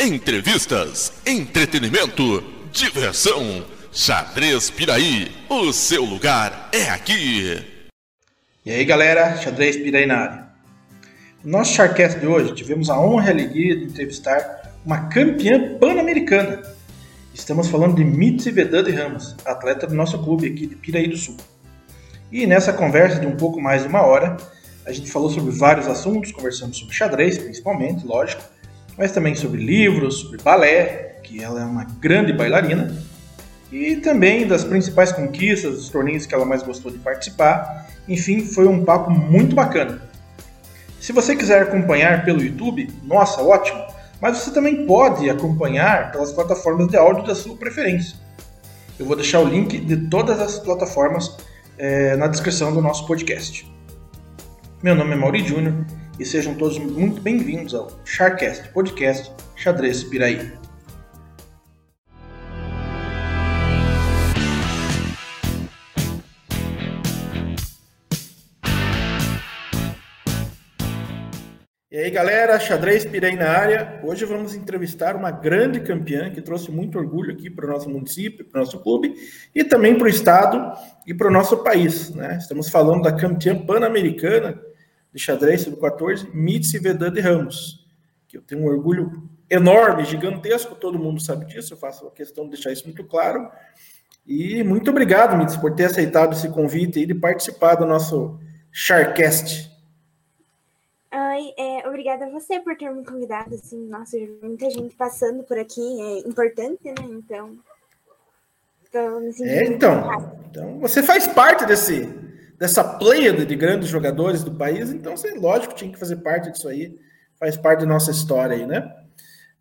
Entrevistas, entretenimento, diversão. Xadrez Piraí, o seu lugar é aqui. E aí galera, Xadrez Piraí na área. No nosso Charcast de hoje, tivemos a honra e a alegria de entrevistar uma campeã pan-americana. Estamos falando de Mitzi Vedante Ramos, atleta do nosso clube aqui de Piraí do Sul. E nessa conversa de um pouco mais de uma hora, a gente falou sobre vários assuntos, conversamos sobre xadrez, principalmente, lógico, mas também sobre livros, sobre balé, que ela é uma grande bailarina, e também das principais conquistas, dos torneios que ela mais gostou de participar. Enfim, foi um papo muito bacana. Se você quiser acompanhar pelo YouTube, nossa, ótimo! Mas você também pode acompanhar pelas plataformas de áudio da sua preferência. Eu vou deixar o link de todas as plataformas é, na descrição do nosso podcast. Meu nome é Mauri Júnior e sejam todos muito bem-vindos ao Charcast Podcast Xadrez Piraí. E aí galera, Xadrez Pirei na área. Hoje vamos entrevistar uma grande campeã que trouxe muito orgulho aqui para o nosso município, para o nosso clube e também para o estado e para o nosso país. Né? Estamos falando da campeã pan-americana de xadrez sub-14, Mitzi Vedante Ramos, que eu tenho um orgulho enorme, gigantesco, todo mundo sabe disso, eu faço a questão de deixar isso muito claro. E muito obrigado, Mitzi, por ter aceitado esse convite e de participar do nosso Charcast. Ai, é, obrigada a você por ter me convidado, assim, nossa, muita gente passando por aqui, é importante, né, então... é, então, então, você faz parte desse, dessa pleiade de grandes jogadores do país, então, você, lógico, tinha que fazer parte disso aí, faz parte da nossa história aí, né?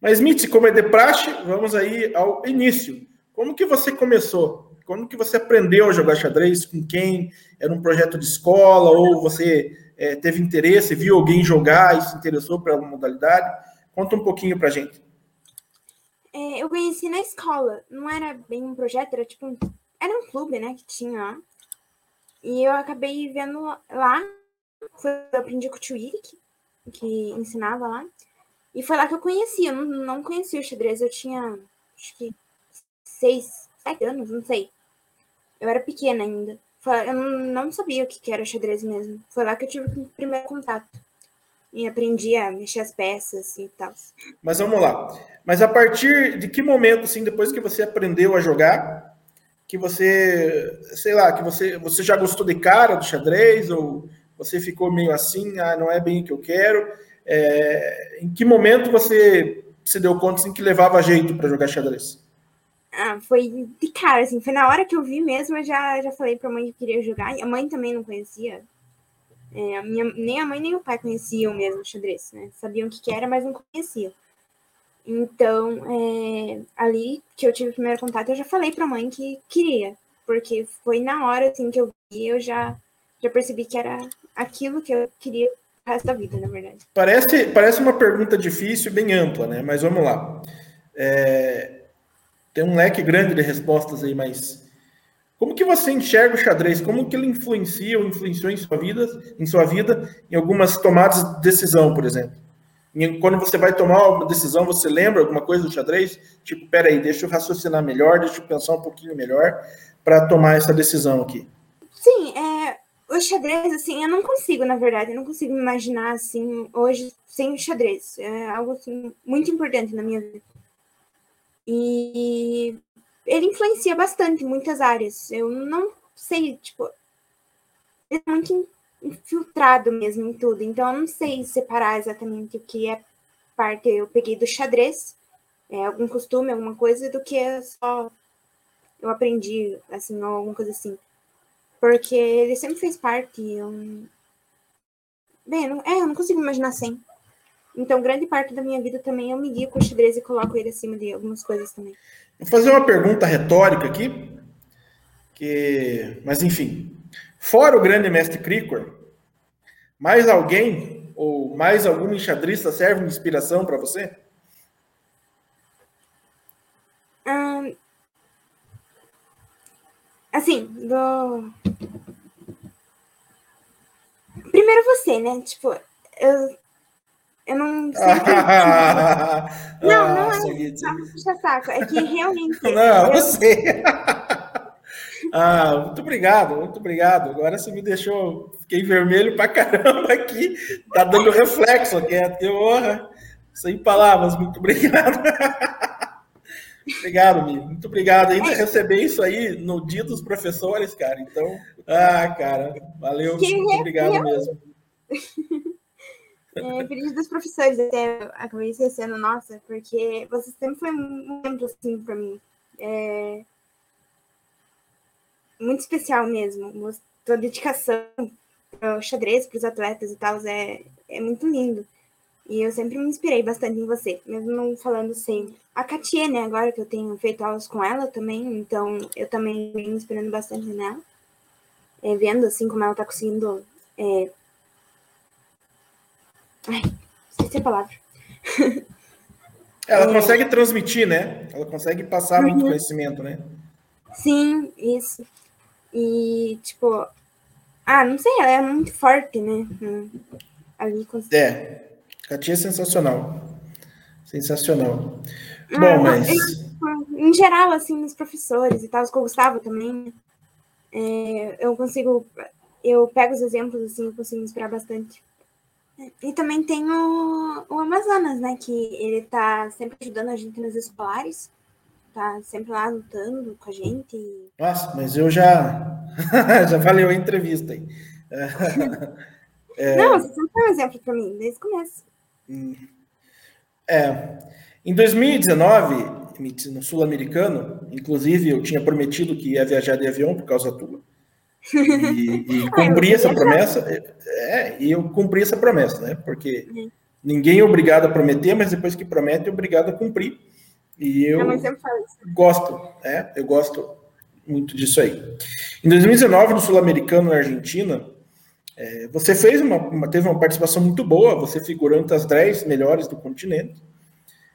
Mas, Mitzi, como é de praxe, vamos aí ao início. Como que você começou? Como que você aprendeu a jogar xadrez? Com quem? Era um projeto de escola? Ou você é, teve interesse, viu alguém jogar e se interessou por alguma modalidade? Conta um pouquinho pra gente. É, eu conheci na escola. Não era bem um projeto, era tipo um, era um clube, né, que tinha lá. E eu acabei vendo lá, foi, eu aprendi com o tio Irick, que ensinava lá. E foi lá que eu conheci, eu não, não conhecia o xadrez, eu tinha acho que seis, sete anos, não sei. Eu era pequena ainda. Eu não sabia o que era xadrez mesmo. Foi lá que eu tive o primeiro contato. E aprendi a mexer as peças e tal. Mas vamos lá. Mas a partir de que momento, assim, depois que você aprendeu a jogar, que você, sei lá, que você, você já gostou de cara do xadrez ou você ficou meio assim, ah, não é bem o que eu quero? É, em que momento você se deu conta assim, que levava jeito para jogar xadrez? Ah, foi de cara, assim, foi na hora que eu vi mesmo, eu já, já falei pra mãe que queria jogar, a mãe também não conhecia. É, a minha, nem a mãe nem o pai conheciam mesmo xadrez, né? Sabiam o que, que era, mas não conheciam. Então, é, ali que eu tive o primeiro contato, eu já falei para a mãe que queria, porque foi na hora assim que eu vi, eu já já percebi que era aquilo que eu queria o resto da vida, na verdade. Parece, parece uma pergunta difícil, bem ampla, né? Mas vamos lá. É, tem um leque grande de respostas aí, mas como que você enxerga o xadrez? Como que ele influencia ou influenciou em sua vida, em sua vida, em algumas tomadas de decisão, por exemplo? Quando você vai tomar uma decisão, você lembra alguma coisa do xadrez? Tipo, peraí, deixa eu raciocinar melhor, deixa eu pensar um pouquinho melhor para tomar essa decisão aqui. Sim, é, o xadrez, assim, eu não consigo, na verdade, eu não consigo imaginar, assim, hoje sem o xadrez. É algo, assim, muito importante na minha vida. E ele influencia bastante muitas áreas. Eu não sei, tipo, é muito infiltrado mesmo em tudo. Então, eu não sei separar exatamente o que é parte eu peguei do xadrez, é, algum costume, alguma coisa, do que é só eu aprendi, assim, ou alguma coisa assim. Porque ele sempre fez parte. Eu... Bem, eu não, é, eu não consigo imaginar sem. Então, grande parte da minha vida também eu me guio com o xadrez e coloco ele acima de algumas coisas também. Vou fazer uma pergunta retórica aqui, que, mas enfim, Fora o grande mestre Krikor, mais alguém ou mais algum enxadrista serve de inspiração para você? Hum, assim, do... Primeiro você, né? Tipo, eu... Eu não sei. não, não é só puxa saco. É que realmente. Não, eu sei. Ah, muito obrigado, muito obrigado. Agora você me deixou. Fiquei vermelho pra caramba aqui. Tá dando reflexo aqui. Até honra. Sem palavras, muito obrigado. obrigado, Mi. Muito obrigado. Ainda é. receber isso aí no dia dos professores, cara. Então, ah, cara, valeu. muito obrigado mesmo. É, feliz dos professores, até acabei esquecendo, nossa, porque você sempre foi um exemplo assim para mim. É, muito especial mesmo. Tua dedicação para o xadrez, para os atletas e tal, é, é muito lindo. E eu sempre me inspirei bastante em você, mesmo não falando sempre. A Katia, né, agora que eu tenho feito aulas com ela também, então eu também me inspirando bastante nela. É, vendo assim como ela está conseguindo é, Ai, esqueci a palavra. Ela é... consegue transmitir, né? Ela consegue passar uhum. muito conhecimento, né? Sim, isso. E, tipo, ah, não sei, ela é muito forte, né? Ali com... É, Katia é sensacional. Sensacional. Ah, Bom, mas. Em geral, assim, nos professores e tal, com o Gustavo também, né? é, eu consigo. Eu pego os exemplos, assim, eu consigo inspirar bastante. E também tem o, o Amazonas, né? Que ele tá sempre ajudando a gente nos escolares. Tá sempre lá lutando com a gente. Nossa, mas eu já. já valeu a entrevista aí. é... Não, você sempre foi um exemplo para mim, desde o começo. Hum. É. Em 2019, no Sul-Americano, inclusive eu tinha prometido que ia viajar de avião por causa tua. E, e cumprir essa promessa, é, e eu cumpri essa promessa, né? Porque uhum. ninguém é obrigado a prometer, mas depois que promete, é obrigado a cumprir. E eu gosto, né? Eu gosto muito disso aí. Em 2019, no Sul-Americano, na Argentina, é, você fez uma, uma, teve uma participação muito boa, você figurou entre as 10 melhores do continente,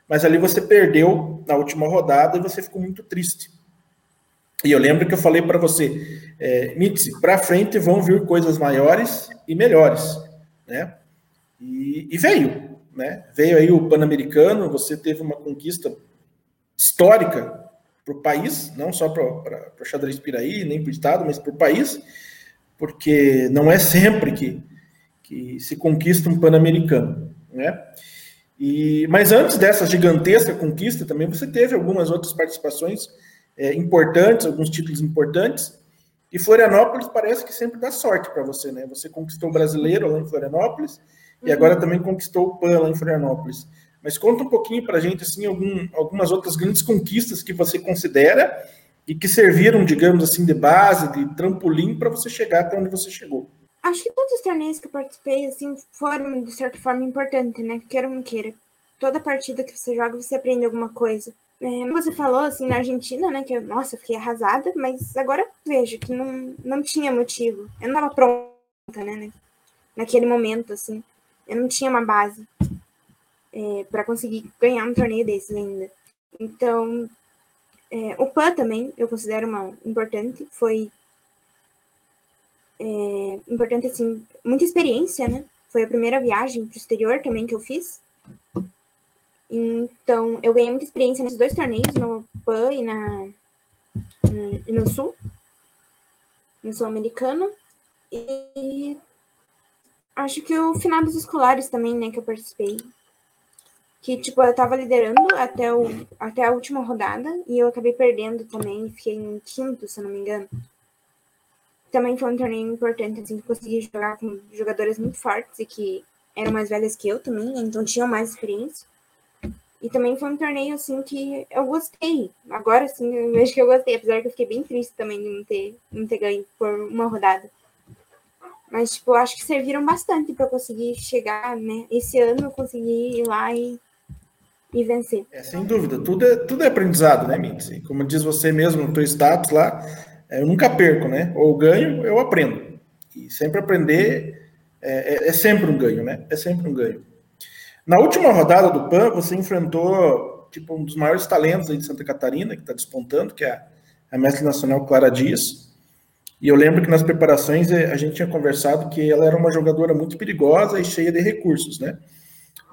mas ali você perdeu na última rodada e você ficou muito triste. E eu lembro que eu falei para você, é, Mitzi, para frente vão vir coisas maiores e melhores, né? E, e veio, né? Veio aí o Pan-Americano, você teve uma conquista histórica para o país, não só para o xadrez Piraí, nem para o Estado, mas para o país, porque não é sempre que, que se conquista um Pan-Americano, né? E, mas antes dessa gigantesca conquista, também você teve algumas outras participações é, importantes, alguns títulos importantes. E Florianópolis parece que sempre dá sorte para você, né? Você conquistou o brasileiro lá em Florianópolis uhum. e agora também conquistou o PAN lá em Florianópolis. Mas conta um pouquinho para a gente assim algum, algumas outras grandes conquistas que você considera e que serviram, digamos assim, de base, de trampolim para você chegar até onde você chegou. Acho que todos os torneios que eu participei assim foram de certa forma importantes, né? Queira ou não queira. Toda partida que você joga você aprende alguma coisa. É, você falou assim na Argentina, né? Que eu, nossa, eu fiquei arrasada, mas agora vejo que não, não tinha motivo. Eu não estava pronta, né, né? Naquele momento, assim. Eu não tinha uma base é, para conseguir ganhar um torneio desses ainda. Então, é, o PAN também, eu considero uma importante. Foi é, importante, assim, muita experiência, né? Foi a primeira viagem para o exterior também que eu fiz. Então, eu ganhei muita experiência nesses dois torneios, no PAN e na, e no Sul, no Sul-Americano. E acho que o final dos escolares também, né, que eu participei. Que, tipo, eu tava liderando até, o, até a última rodada e eu acabei perdendo também, fiquei em quinto, se eu não me engano. Também foi um torneio importante, assim, que consegui jogar com jogadoras muito fortes e que eram mais velhas que eu também, então tinham mais experiência. E também foi um torneio, assim, que eu gostei. Agora, sim, eu vejo que eu gostei, apesar que eu fiquei bem triste também de não ter, não ter ganho por uma rodada. Mas, tipo, acho que serviram bastante para conseguir chegar, né? Esse ano eu consegui ir lá e, e vencer. É, sem dúvida, tudo é, tudo é aprendizado, né, Mitzi? Como diz você mesmo no teu status lá, é, eu nunca perco, né? Ou ganho, eu aprendo. E sempre aprender é, é, é sempre um ganho, né? É sempre um ganho. Na última rodada do PAN, você enfrentou tipo um dos maiores talentos aí de Santa Catarina, que está despontando, que é a mestre nacional Clara Dias. E eu lembro que nas preparações eh, a gente tinha conversado que ela era uma jogadora muito perigosa e cheia de recursos, né?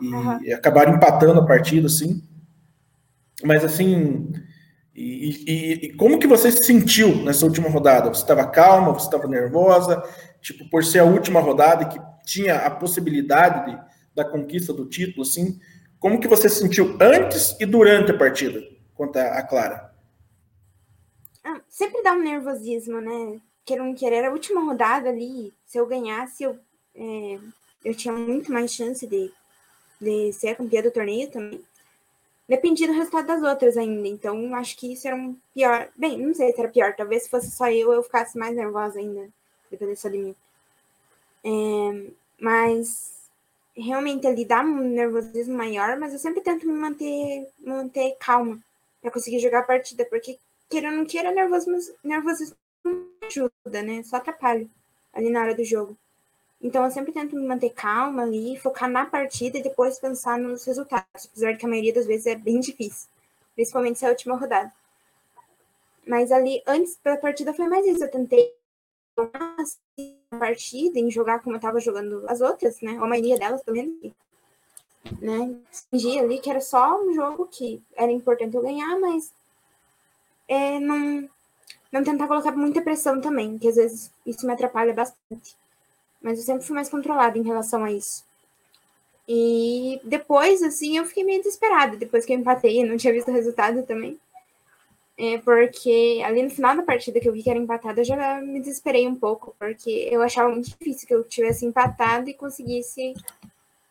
E uhum. acabaram empatando a partida, assim. Mas assim, e, e, e, como que você se sentiu nessa última rodada? Você estava calma? Você estava nervosa? Tipo, por ser a última rodada que tinha a possibilidade de, da conquista do título, assim, como que você se sentiu antes e durante a partida contra a Clara? Ah, sempre dá um nervosismo, né? Querer não querer, a última rodada ali, se eu ganhasse, eu, é, eu tinha muito mais chance de, de ser campeã do torneio também. Dependia do resultado das outras ainda, então acho que isso era um pior. Bem, não sei se era pior, talvez se fosse só eu, eu ficasse mais nervosa ainda, dependendo só de mim. É, mas realmente ali dá um nervosismo maior, mas eu sempre tento me manter, manter calma para conseguir jogar a partida, porque queira ou não queira, nervosismo, nervosismo não ajuda, né? Só atrapalha ali na hora do jogo. Então eu sempre tento me manter calma ali, focar na partida e depois pensar nos resultados, apesar que a maioria das vezes é bem difícil, principalmente se é a última rodada. Mas ali, antes da partida foi mais isso, eu tentei a partida, em jogar como eu tava jogando as outras, né? Ou a maioria delas, pelo menos. Né? Fingi ali que era só um jogo que era importante eu ganhar, mas é, não, não tentar colocar muita pressão também, que às vezes isso me atrapalha bastante. Mas eu sempre fui mais controlada em relação a isso. E depois, assim, eu fiquei meio desesperada, depois que eu empatei, eu não tinha visto o resultado também. É porque ali no final da partida que eu vi que era empatada, eu já me desesperei um pouco, porque eu achava muito difícil que eu tivesse empatado e conseguisse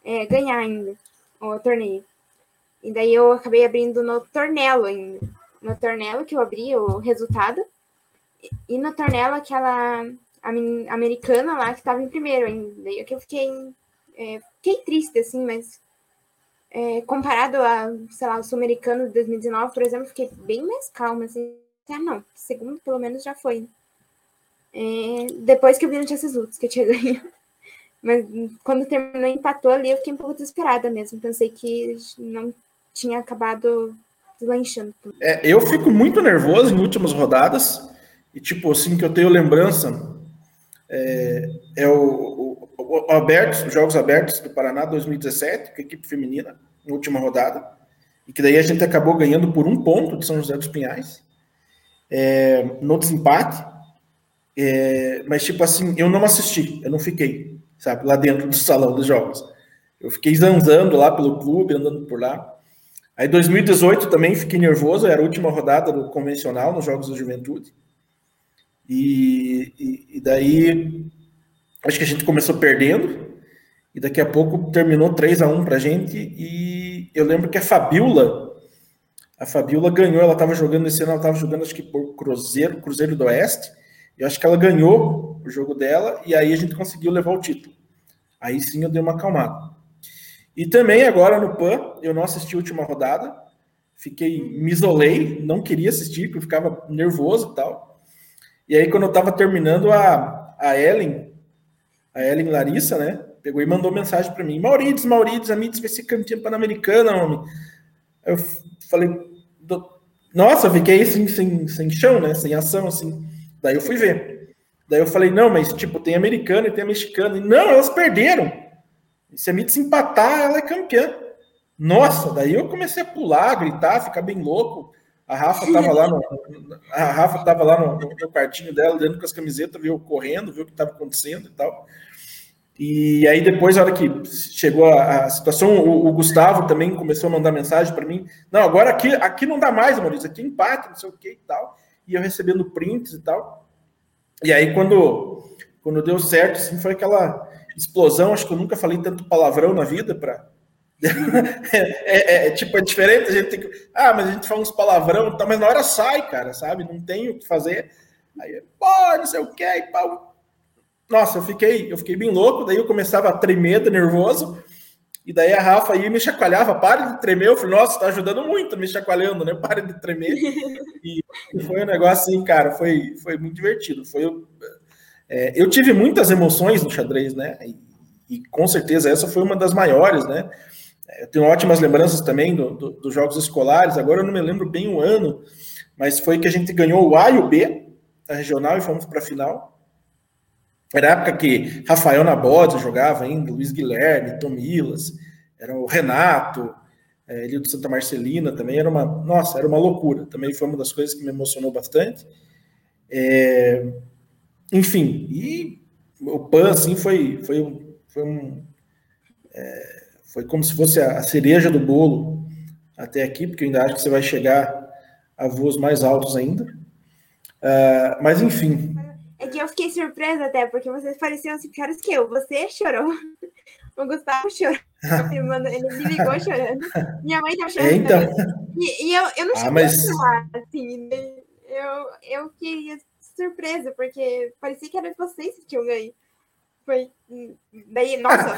é, ganhar ainda o torneio. E daí eu acabei abrindo no Tornelo ainda. No Tornelo que eu abri o resultado. E no Tornelo aquela americana lá que estava em primeiro ainda. Daí que eu fiquei, é, fiquei triste, assim, mas é, comparado a, sei lá, o sul-americano de 2019, por exemplo, fiquei bem mais calma, assim. Ah, não, segundo pelo menos já foi. É, depois que eu vi no Chances Lutas, que eu tinha ganho. Mas quando terminou empatou ali, eu fiquei um pouco desesperada mesmo. Pensei que não tinha acabado deslanchando. É, eu fico muito nervoso em últimas rodadas. E, tipo, assim, que eu tenho lembrança é, é o, o abertos, os Jogos Abertos do Paraná 2017, com a equipe feminina, na última rodada, e que daí a gente acabou ganhando por um ponto de São José dos Pinhais, é, no desempate, é, mas tipo assim, eu não assisti, eu não fiquei, sabe, lá dentro do salão dos jogos. Eu fiquei zanzando lá pelo clube, andando por lá. Aí 2018 também fiquei nervoso, era a última rodada do convencional nos Jogos da Juventude. E, e, e daí acho que a gente começou perdendo e daqui a pouco terminou 3 a 1 pra gente e eu lembro que a Fabiola a Fabiola ganhou, ela estava jogando esse ano, ela estava jogando acho que por Cruzeiro, Cruzeiro do Oeste, e acho que ela ganhou o jogo dela e aí a gente conseguiu levar o título. Aí sim eu dei uma acalmada. E também agora no PAN, eu não assisti a última rodada, fiquei, me isolei, não queria assistir, porque eu ficava nervoso e tal. E aí quando eu estava terminando, a, a Ellen, a Ellen Larissa, né? Pegou e mandou mensagem para mim: Maurides, Maurides, a Mites vai ser campeã pan-americana, homem. Eu falei: Nossa, fiquei assim, sem, sem chão, né? Sem ação, assim. Daí eu fui ver. Daí eu falei: Não, mas tipo, tem americana e tem a mexicana. E, não, elas perderam. E se a Mites empatar, ela é campeã. Nossa, daí eu comecei a pular, gritar, ficar bem louco. A Rafa tava lá no, a Rafa tava lá no, no, quartinho dela, dentro com as camisetas, viu correndo, viu o que estava acontecendo e tal. E aí depois, a hora que chegou a, a situação, o, o, Gustavo também começou a mandar mensagem para mim. Não, agora aqui, aqui não dá mais, Maurício, aqui empate, não sei o que e tal. E eu recebendo prints e tal. E aí quando, quando deu certo, assim, foi aquela explosão. Acho que eu nunca falei tanto palavrão na vida para é, é, é, tipo, é diferente, a gente tem que. Ah, mas a gente fala uns palavrão, tá, mas na hora sai, cara, sabe? Não tem o que fazer. Aí, pô, não sei o que, e pau. Nossa, eu fiquei, eu fiquei bem louco, daí eu começava a tremer, nervoso, e daí a Rafa aí me chacoalhava, para de tremer, eu falei, nossa, tá ajudando muito me chacoalhando, né? Para de tremer. E, e foi um negócio assim, cara, foi, foi muito divertido. Foi, é, eu tive muitas emoções no xadrez, né? E, e, com certeza essa foi uma das maiores, né? Eu tenho ótimas lembranças também do, do, dos jogos escolares, agora eu não me lembro bem o ano, mas foi que a gente ganhou o A e o B da regional e fomos para a final. Era a época que Rafael Nabode jogava ainda, Luiz Guilherme, Tomilas. era o Renato, é, ele do Santa Marcelina também, era uma, nossa, era uma loucura, também foi uma das coisas que me emocionou bastante. É, enfim, e o PAN, assim, foi, foi, foi um, é, foi como se fosse a, cereja do bolo até aqui, porque eu ainda acho que você vai chegar a voos mais altos ainda. Uh, mas enfim. É que eu fiquei surpresa até, porque vocês pareciam assim piores que eu. Você chorou. O Gustavo chorou. Ele, me ligou chorando. Minha mãe tá chorando. É, então. E, e, eu, eu não cheguei ah, mas... chorar, assim. Eu, eu fiquei surpresa, porque parecia que era vocês que tinham ganho. Foi. Daí, nossa.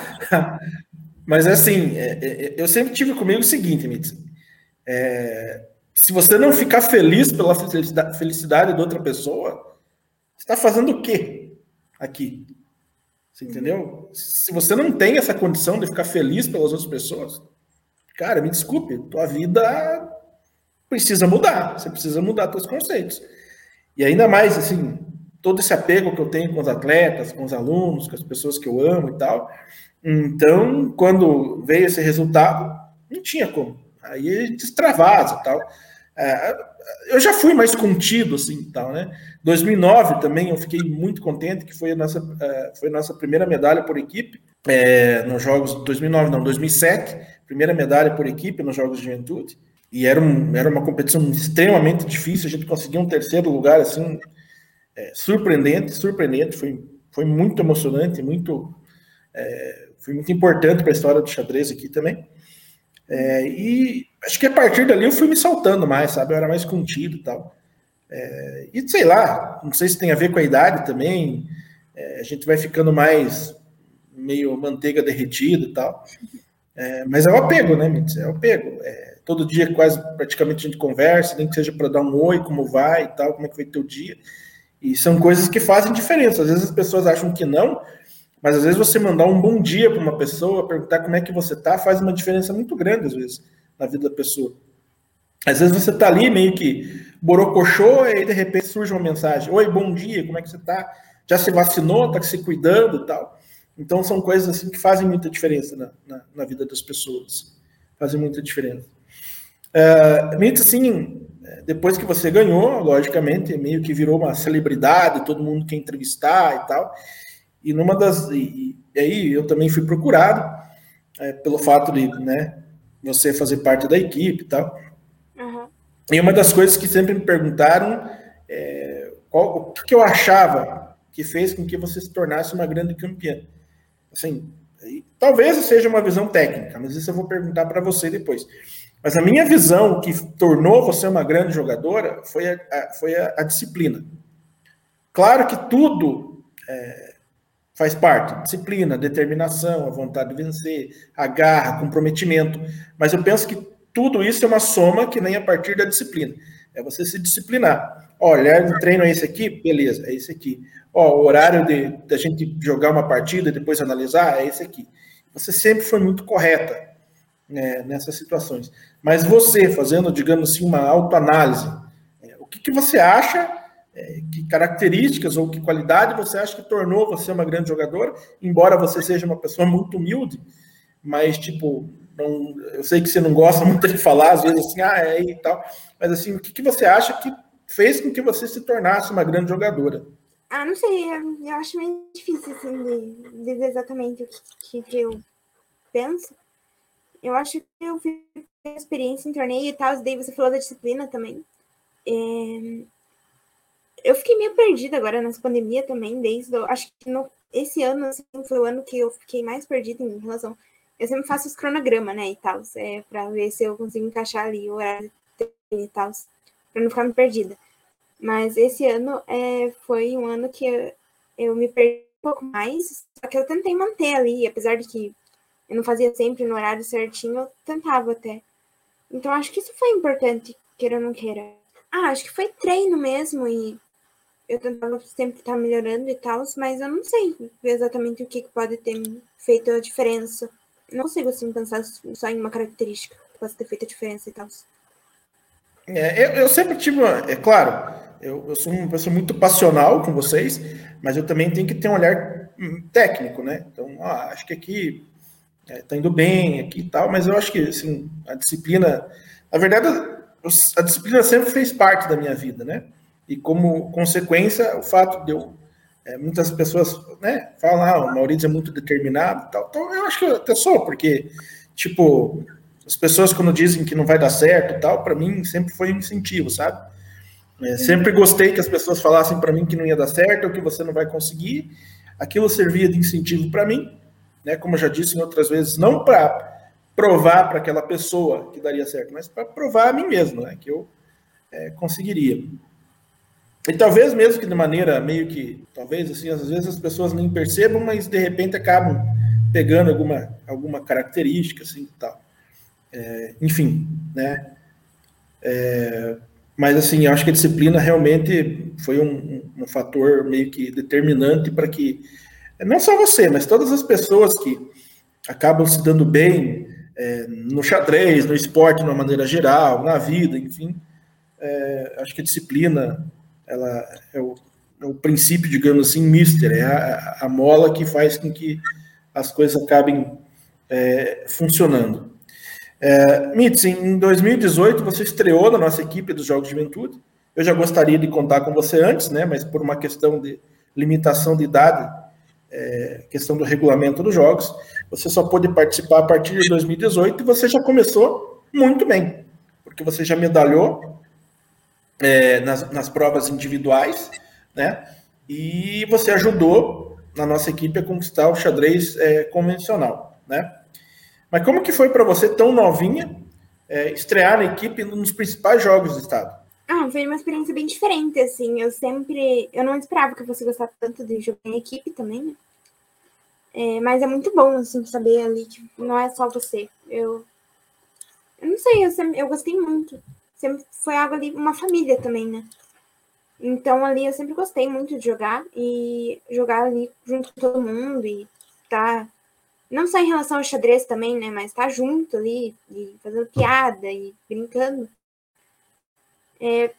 mas assim, é, é, eu sempre tive comigo o seguinte, Mitz. É, se você não ficar feliz pela felicidade de outra pessoa, você está fazendo o quê aqui? Você entendeu? Se você não tem essa condição de ficar feliz pelas outras pessoas, cara, me desculpe, tua vida precisa mudar. Você precisa mudar seus conceitos. E ainda mais, assim, todo esse apego que eu tenho com os atletas, com os alunos, com as pessoas que eu amo e tal. Então, quando veio esse resultado, não tinha como. Aí destravasa tal. É, eu já fui mais contido, assim, tal, né? 2009 também eu fiquei muito contente, que foi a nossa, é, foi a nossa primeira medalha por equipe, é, nos Jogos, 2009 não, 2007, primeira medalha por equipe nos Jogos de Juventude, e era, um, era uma competição extremamente difícil, a gente conseguiu um terceiro lugar, assim, é, surpreendente, surpreendente, foi, foi muito emocionante, muito, é, foi muito importante para a história do xadrez aqui também, é, e acho que a partir dali eu fui me soltando mais, sabe? Eu era mais contido e tal. É, e sei lá, não sei se tem a ver com a idade também. É, a gente vai ficando mais meio manteiga derretida e tal. É, mas é o apego, né, Mitz? É o apego. É, todo dia, quase praticamente, a gente conversa, nem que seja para dar um oi, como vai e tal, como é que foi teu dia. E são coisas que fazem diferença. Às vezes as pessoas acham que não, mas às vezes você mandar um bom dia para uma pessoa, perguntar como é que você tá, faz uma diferença muito grande, às vezes, na vida da pessoa. Às vezes você tá ali meio que borocochô e aí de repente surge uma mensagem: Oi, bom dia, como é que você tá? Já se vacinou, tá se cuidando tal. Então são coisas assim que fazem muita diferença na, na, na vida das pessoas. Fazem muita diferença. Uh, Mito, assim, depois que você ganhou, logicamente, meio que virou uma celebridade, todo mundo quer entrevistar e tal. E numa das. E, e aí eu também fui procurado é, pelo fato de né, você fazer parte da equipe e tal. Uhum. E uma das coisas que sempre me perguntaram é qual, o que, eu achava que fez com que você se tornasse uma grande campeã. Assim, talvez seja uma visão técnica, mas isso eu vou perguntar para você depois. Mas a minha visão que tornou você uma grande jogadora foi a, a foi a, a disciplina. Claro que tudo é, faz parte. Disciplina, determinação, a vontade de vencer, a garra, comprometimento. Mas eu penso que tudo isso é uma soma que vem a partir da disciplina. É você se disciplinar. Olha, o treino é esse aqui? Beleza, é esse aqui. Ó, o horário de da gente jogar uma partida e depois analisar é esse aqui. Você sempre foi muito correta né, nessas situações. Mas você, fazendo, digamos assim, uma autoanálise, é, o que, que você acha é, que características ou que qualidade você acha que tornou você uma grande jogadora, embora você seja uma pessoa muito humilde, mas tipo, não, eu sei que você não gosta muito de falar, às vezes assim, ah, é e tal, mas assim, o que, que você acha que fez com que você se tornasse uma grande jogadora? Ah, não sei, eu acho meio difícil assim de dizer exatamente o que, que eu penso. Eu acho que eu fiz experiência em torneio e tal, daí você falou da disciplina também. É, eu fiquei meio perdida agora nessa pandemia também, desde. Acho que no, esse ano assim, foi o ano que eu fiquei mais perdida em relação. Eu sempre faço os cronogramas, né, e tal, é, pra ver se eu consigo encaixar ali o horário e tal, pra não ficar me perdida. Mas esse ano é, foi um ano que eu, eu me perdi um pouco mais, só que eu tentei manter ali, apesar de que eu não fazia sempre no horário certinho, eu tentava até. Então acho que isso foi importante, queira ou não queira. Ah, acho que foi treino mesmo e eu tentava sempre estar melhorando e tal, mas eu não sei exatamente o que, pode ter feito a diferença. Não consigo assim pensar só em uma característica que possa ter feito a diferença e tal. É, eu, eu, sempre tive, é claro, eu, eu, sou uma pessoa muito passional com vocês, mas eu também tenho que ter um olhar hum, técnico, né? Então, ah, acho que aqui é, tá indo bem aqui e tal, mas eu acho que assim, a disciplina, na verdade, a disciplina sempre fez parte da minha vida, né? E como consequência, o fato de eu é, muitas pessoas né, falam, ah, o Maurício é muito determinado e tal. Então, eu acho que eu até sou, porque, tipo, as pessoas quando dizem que não vai dar certo e tal, para mim sempre foi um incentivo, sabe? É, sempre gostei que as pessoas falassem para mim que não ia dar certo ou que você não vai conseguir. Aquilo servia de incentivo para mim, né? Como eu já disse em outras vezes, não para provar para aquela pessoa que daria certo, mas para provar a mim mesmo, né? Que eu é, conseguiria. E talvez mesmo que de maneira meio que, talvez assim, às vezes as pessoas nem percebam, mas de repente acabam pegando alguma, alguma característica assim tal. É, enfim, né? É, mas assim, eu acho que a disciplina realmente foi um, um, um fator meio que determinante para que não só você, mas todas as pessoas que acabam se dando bem é, no xadrez, no esporte de uma maneira geral, na vida, enfim, é, acho que a disciplina ela é o, é o princípio, digamos assim, mister, é a, a, mola que faz com que as coisas acabem é, funcionando. É, Mitz, em 2018 você estreou na nossa equipe dos Jogos de Juventude. Eu já gostaria de contar com você antes, né? Mas por uma questão de limitação de idade, é, questão do regulamento dos jogos, você só pôde participar a partir de 2018 e você já começou muito bem, porque você já medalhou é, nas, nas provas individuais, né? E você ajudou na nossa equipe a conquistar o xadrez é, convencional, né? Mas como que foi para você, tão novinha, é, estrear na equipe nos principais jogos do estado? Ah, foi uma experiência bem diferente, assim. Eu sempre. Eu não esperava que eu fosse gostar tanto de jogar em equipe também, né? É, mas é muito bom, assim, saber ali que não é só você. Eu. Eu não sei, eu, sempre, eu gostei muito sempre foi algo ali, uma família também, né? Então ali eu sempre gostei muito de jogar e jogar ali junto com todo mundo e tá não só em relação ao xadrez também, né, mas tá junto ali e fazendo piada e brincando. É,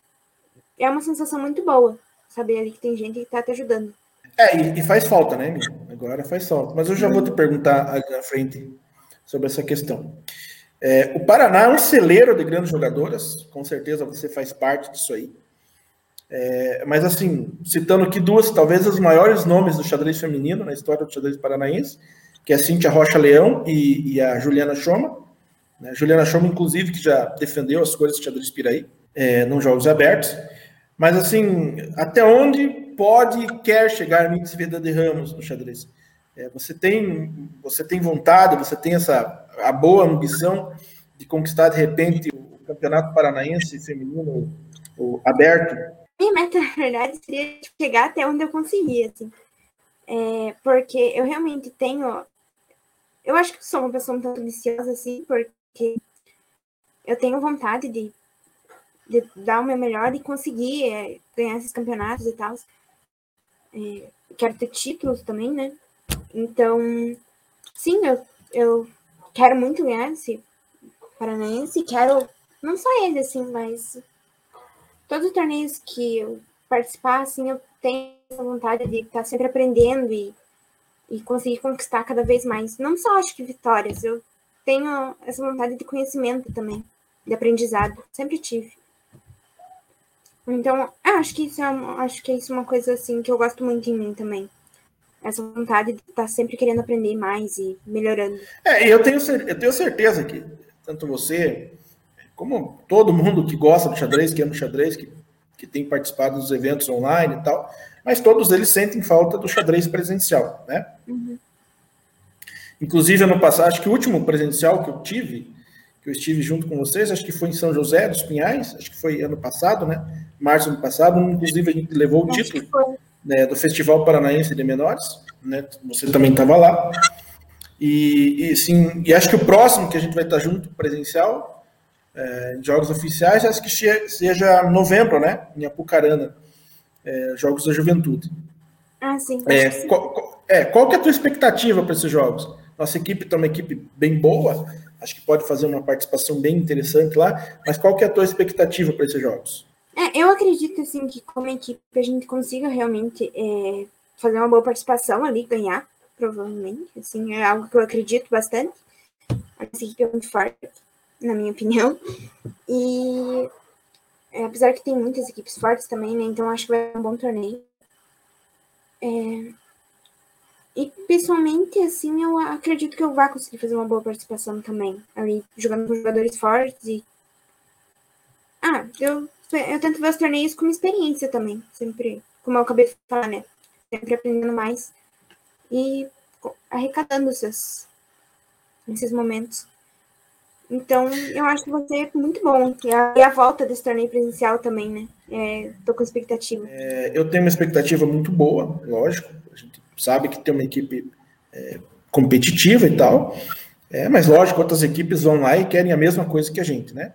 é uma sensação muito boa saber ali que tem gente que tá te ajudando. É, e, e faz falta, né, Agora faz falta. Mas eu já vou te perguntar na frente sobre essa questão. É, o Paraná é um celeiro de grandes jogadoras, com certeza você faz parte disso aí. É, mas assim, citando aqui duas, talvez os maiores nomes do xadrez feminino na história do xadrez paranaense, que é a Cíntia Rocha Leão e, e a Juliana Choma. Né? Juliana Choma, inclusive, que já defendeu as cores do xadrez Piraí é, nos Jogos Abertos. Mas assim, até onde pode e quer chegar Mitz Vida de Ramos no xadrez? É, você tem você tem vontade, você tem essa a boa ambição de conquistar de repente o campeonato paranaense feminino o, aberto? Minha meta, na verdade, seria chegar até onde eu conseguia, assim. É, porque eu realmente tenho. Eu acho que sou uma pessoa um tanto ambiciosa, assim, porque eu tenho vontade de, de dar o meu melhor e conseguir é, ganhar esses campeonatos e tal. É, quero ter títulos também, né? Então, sim, eu, eu quero muito ganhar esse Paranaense, quero, não só ele, assim, mas todos os torneios que eu participar, assim, eu tenho essa vontade de estar sempre aprendendo e, e conseguir conquistar cada vez mais. Não só acho que vitórias, eu tenho essa vontade de conhecimento também, de aprendizado, sempre tive. Então, acho que isso é, acho que isso é uma coisa assim que eu gosto muito em mim também essa vontade de estar tá sempre querendo aprender mais e melhorando. É, eu tenho, eu tenho certeza que tanto você, como todo mundo que gosta do xadrez, que ama o xadrez, que, que tem participado dos eventos online e tal, mas todos eles sentem falta do xadrez presencial, né? Uhum. Inclusive, ano passado, acho que o último presencial que eu tive, que eu estive junto com vocês, acho que foi em São José dos Pinhais, acho que foi ano passado, né? Março do ano passado, inclusive a gente levou o acho título né, do Festival Paranaense de Menores, né? Você também estava lá. E, e, sim, e acho que o próximo que a gente vai estar junto presencial, é, em jogos oficiais, acho que seja novembro, né? Em Apucarana, é, Jogos da Juventude. Ah, sim. É, qual, é, qual que é a tua expectativa para esses jogos? Nossa equipe está uma equipe bem boa, acho que pode fazer uma participação bem interessante lá, mas qual que é a tua expectativa para esses jogos? É, eu acredito assim que como equipe a gente consiga realmente é, fazer uma boa participação ali, ganhar provavelmente. Assim, é algo que eu acredito bastante. Essa equipe é muito forte, na minha opinião. E é, apesar que tem muitas equipes fortes também, né? Então acho que vai ser um bom torneio. É, e pessoalmente, assim, eu acredito que eu vá conseguir fazer uma boa participação também. Ali, jogando com jogadores fortes e. Ah, eu, eu tento ver os torneios como experiência também. Sempre, como eu acabei de falar, né? Sempre aprendendo mais. E arrecadando esses, esses momentos. Então, eu acho que vai ser muito bom. E a, e a volta desse torneio presencial também, né? É, tô com expectativa. É, eu tenho uma expectativa muito boa, lógico. A gente sabe que tem uma equipe é, competitiva e tal. É, mas lógico, outras equipes vão lá e querem a mesma coisa que a gente, né?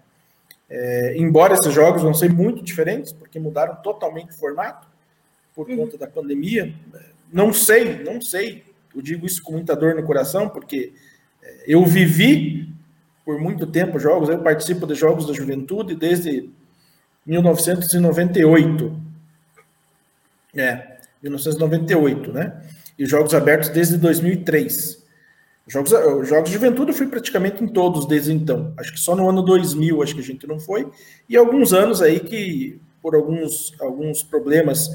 É, embora esses jogos vão ser muito diferentes, porque mudaram totalmente o formato por uhum. conta da pandemia, não sei, não sei. Eu digo isso com muita dor no coração, porque é, eu vivi por muito tempo jogos, eu participo de jogos da juventude desde 1998. É, 1998, né? E jogos abertos desde 2003. Jogos, jogos de juventude eu fui praticamente em todos desde então. Acho que só no ano 2000 acho que a gente não foi. E alguns anos aí que, por alguns, alguns problemas,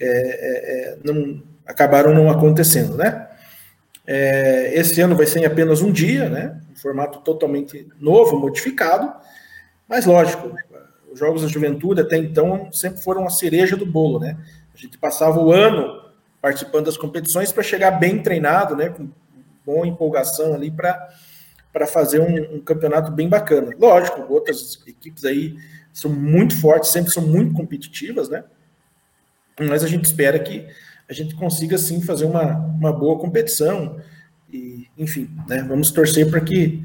é, é não, acabaram não acontecendo, né? É, esse ano vai ser em apenas um dia, né? Um formato totalmente novo, modificado, mas lógico, os jogos da juventude até então sempre foram a cereja do bolo, né? A gente passava o ano participando das competições para chegar bem treinado, né? Com boa empolgação ali para fazer um, um, campeonato bem bacana. Lógico, outras equipes aí são muito fortes, sempre são muito competitivas, né? Mas a gente espera que a gente consiga sim fazer uma, uma boa competição e enfim, né, vamos torcer para que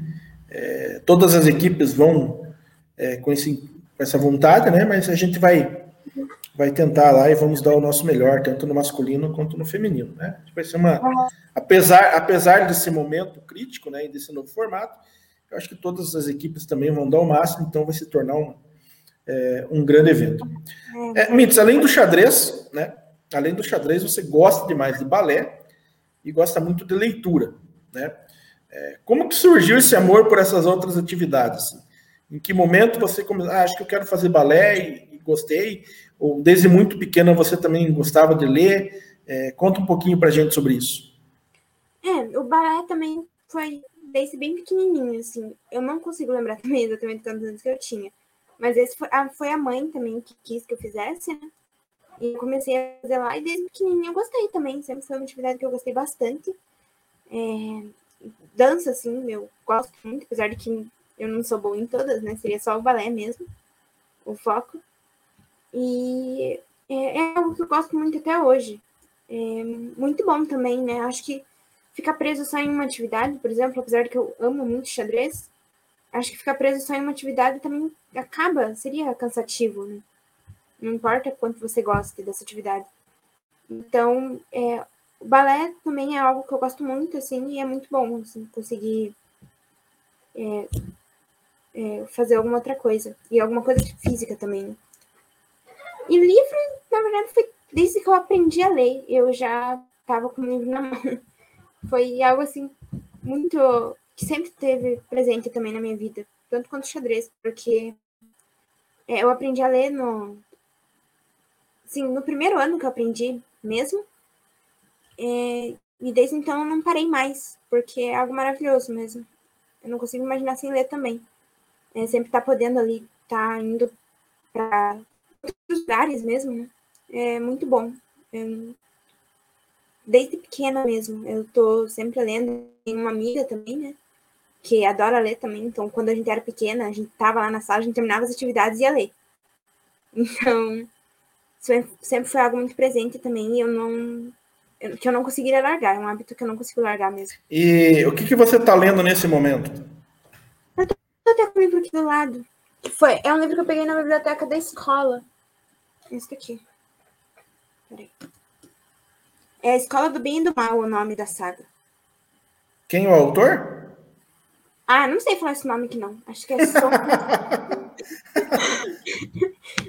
é, todas as equipes vão é, com, esse, com essa vontade, né, mas a gente vai vai tentar lá e vamos dar o nosso melhor, tanto no masculino quanto no feminino, né? Vai ser uma, apesar, apesar desse momento crítico, né, e desse novo formato, eu acho que todas as equipes também vão dar o máximo, então vai se tornar um, é, um grande evento. É, Mitz, além do xadrez, né, além do xadrez, você gosta demais de balé e gosta muito de leitura, né? É, como que surgiu esse amor por essas outras atividades? Em que momento você começou? Ah, acho que eu quero fazer balé e, e, gostei. Desde muito pequena você também gostava de ler? É, conta um pouquinho para gente sobre isso. É, o balé também foi desde bem pequenininho, assim. Eu não consigo lembrar também exatamente quantos anos que eu tinha. Mas esse foi a, foi a mãe também que quis que eu fizesse, né? E eu comecei a fazer lá e desde pequenininha eu gostei também. Sempre foi uma atividade que eu gostei bastante. É, dança, assim, eu gosto muito, apesar de que eu não sou boa em todas, né? Seria só o balé mesmo, o foco. E é, é algo que eu gosto muito até hoje. É muito bom também, né? Acho que ficar preso só em uma atividade, por exemplo, apesar de que eu amo muito xadrez, acho que ficar preso só em uma atividade também acaba, seria cansativo, né? Não importa quanto você goste dessa atividade. Então, é, o balé também é algo que eu gosto muito, assim, e é muito bom, assim, conseguir é, é, fazer alguma outra coisa. E alguma coisa física também. E livro, na verdade, foi desde que eu aprendi a ler. Eu já estava com o livro na mão. Foi algo, assim, muito... que sempre teve presente também na minha vida. Tanto quanto xadrez, porque é, eu aprendi a ler no Sim, no primeiro ano que eu aprendi mesmo. É, e desde então eu não parei mais, porque é algo maravilhoso mesmo. Eu não consigo imaginar sem ler também. É, sempre tá podendo ali, tá indo para outros lugares mesmo, né? É muito bom. Eu, desde pequena mesmo, eu tô sempre lendo. Tem uma amiga também, né? Que adora ler também. Então, quando a gente era pequena, a gente tava lá na sala, a gente terminava as atividades e ia ler. Então, sempre foi algo muito presente também e eu não que eu não conseguiria largar, é um hábito que eu não consigo largar mesmo. E o que, que você está lendo nesse momento? Eu tô, até com o livro aqui do lado. Foi, é um livro que eu peguei na biblioteca da escola. Esse aqui. Peraí. É a Escola do Bem e do Mal o nome da saga. Quem é o autor? Ah, não sei falar esse nome aqui não. Acho que é só.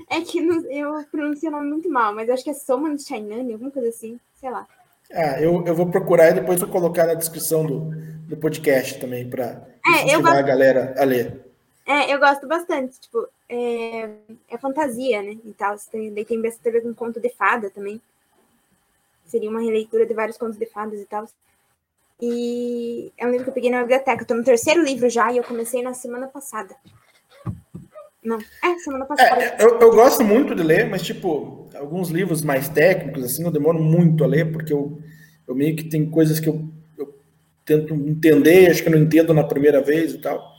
é que não, eu pronuncio o nome muito mal, mas acho que é Soman Chainani, alguma coisa assim, sei lá. Ah, eu, eu vou procurar e depois vou colocar na descrição do, do podcast também para é, a galera a ler. É, eu gosto bastante, tipo, é, é fantasia, né, e tal, tem, daí tem bastante a ver com conto de fada também, seria uma releitura de vários contos de fadas e tal, e é um livro que eu peguei na biblioteca, eu tô no terceiro livro já, e eu comecei na semana passada. Não, é, semana passada. É, eu, eu gosto muito de ler, mas, tipo, alguns livros mais técnicos, assim, eu demoro muito a ler, porque eu, eu meio que tem coisas que eu, eu tento entender, acho que eu não entendo na primeira vez e tal.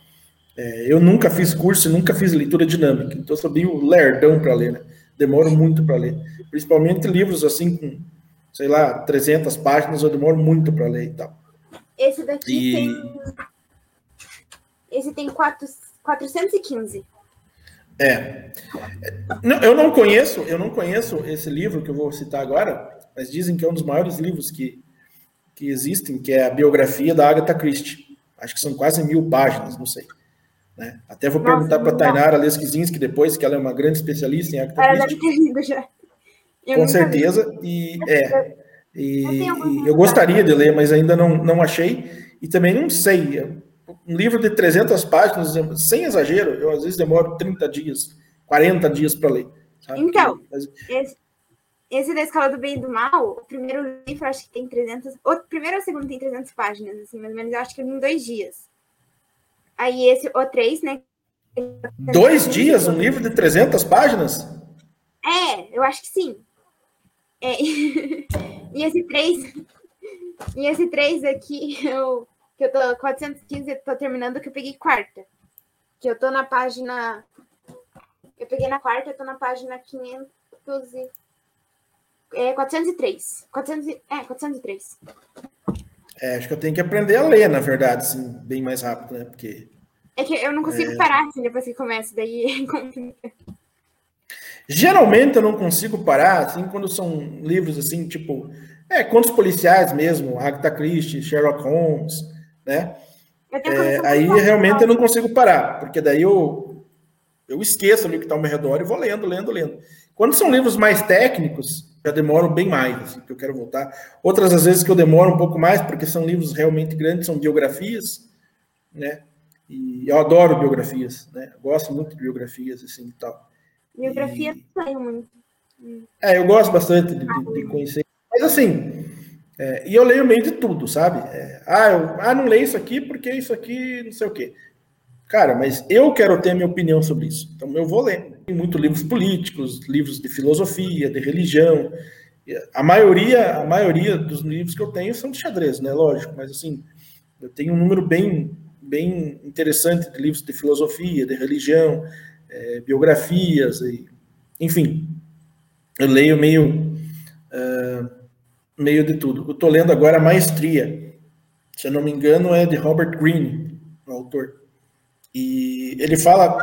É, eu nunca fiz curso, nunca fiz leitura dinâmica, então eu sou bem lerdão para ler, né? Demoro muito para ler. Principalmente livros assim com, sei lá, 300 páginas, eu demoro muito para ler e tal. Esse daqui e... tem. Esse tem 4, 415. É. Eu não conheço, eu não conheço esse livro que eu vou citar agora, mas dizem que é um dos maiores livros que, que existem, que é a biografia da Agatha Christie. Acho que são quase mil páginas, não sei. Né? Até vou Nossa, perguntar para a Tainara Lesquizinski depois, que ela é uma grande especialista em Agatha ela. Deve ter lido já. Eu Com certeza. Vi. E, é, e, e eu gostaria de ler, mas ainda não, não achei. E também não sei. Um livro de 300 páginas, sem exagero, eu às vezes demoro 30 dias, 40 dias para ler. Sabe? Então, mas... esse, esse da Escola do Bem e do Mal, o primeiro livro acho que tem 300. O primeiro ou o segundo tem 300 páginas, assim, mais ou menos. Eu acho que em dois dias. Aí esse, o três, né? Dois dias? Um livro de 300 páginas? É, eu acho que sim. É, e esse três, e esse três aqui, eu, que eu tô 415, eu tô terminando que eu peguei quarta. Que eu tô na página. Eu peguei na quarta, eu tô na página 500 e. É, 403. 400, é, 403. É, acho que eu tenho que aprender a ler, na verdade, assim, bem mais rápido, né? Porque. É que eu não consigo é... parar assim, depois que começa, daí Geralmente eu não consigo parar, assim, quando são livros assim, tipo, é, contos policiais mesmo, Agatha Christie, Sherlock Holmes, né? É, aí realmente eu não consigo parar, porque daí eu, eu esqueço ali o que está ao meu redor e vou lendo, lendo, lendo. Quando são livros mais técnicos, já demoram bem mais, assim, que eu quero voltar. Outras às vezes que eu demoro um pouco mais, porque são livros realmente grandes, são biografias, né? E eu adoro biografias, né? Eu gosto muito de biografias, assim, e tal. Biografia e... saiu muito. É, eu gosto bastante de, de, de conhecer. Mas assim, é, e eu leio meio de tudo, sabe? É, ah, eu ah, não leio isso aqui porque isso aqui não sei o quê. Cara, mas eu quero ter minha opinião sobre isso. Então eu vou ler. Tem muitos livros políticos, livros de filosofia, de religião. A maioria, a maioria dos livros que eu tenho são de xadrez, né? Lógico, mas assim, eu tenho um número bem, bem interessante de livros de filosofia, de religião, é, biografias, e, enfim, eu leio meio, uh, meio de tudo. Eu estou lendo agora a Maestria, se eu não me engano é de Robert Greene, o autor. E ele fala,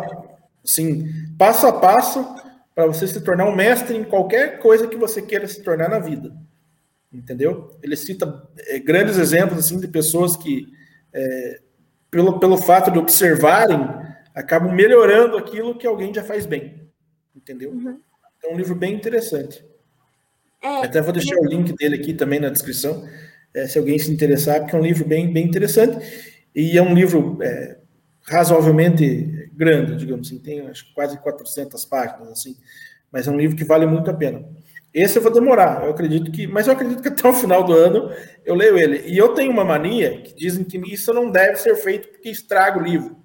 assim, passo a passo para você se tornar um mestre em qualquer coisa que você queira se tornar na vida. Entendeu? Ele cita é, grandes exemplos assim de pessoas que, é, pelo, pelo fato de observarem acabam melhorando aquilo que alguém já faz bem. Entendeu? Uhum. É um livro bem interessante. É, Até vou deixar o link dele aqui também na descrição, é, se alguém se interessar, porque é um livro bem, bem interessante. E é um livro é, razoavelmente grande, digamos assim, tem acho, quase 400 páginas, assim, mas é um livro que vale muito a pena. Esse eu vou demorar, eu acredito que, mas eu acredito que até o final do ano eu leio ele. E eu tenho uma mania que dizem que isso não deve ser feito porque estraga o livro.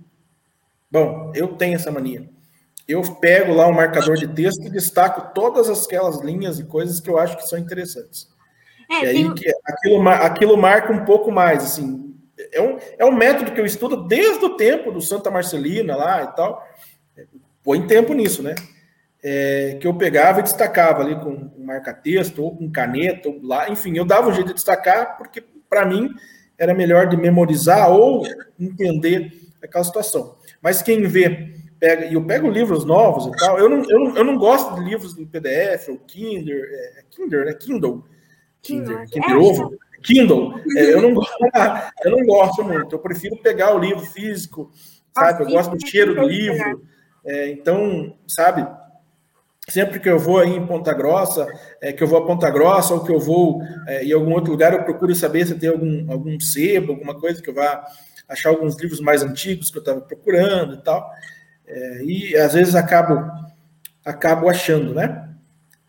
Bom, eu tenho essa mania. Eu pego lá um marcador de texto e destaco todas aquelas linhas e coisas que eu acho que são interessantes. É, e aí tem... que aquilo, aquilo marca um pouco mais, assim. É um, é um método que eu estudo desde o tempo do Santa Marcelina lá e tal. Põe tempo nisso, né? É, que eu pegava e destacava ali com marca-texto ou com caneta, ou lá, enfim, eu dava um jeito de destacar, porque para mim era melhor de memorizar ou entender aquela situação. Mas quem vê, pega, e eu pego livros novos e tal, eu não, eu não, eu não gosto de livros em PDF ou Kindle, é, Kindle, né? Kindle. Kindle, Kindle é, ovo. Kindle. É, eu, não, eu não gosto muito. Eu prefiro pegar o livro físico, sabe? Eu gosto do cheiro do livro. É, então, sabe? sempre que eu vou aí em Ponta Grossa, é, que eu vou a Ponta Grossa ou que eu vou é, em algum outro lugar, eu procuro saber se tem algum, algum sebo, alguma coisa que eu vá achar alguns livros mais antigos que eu estava procurando e tal. É, e às vezes acabo, acabo achando, né?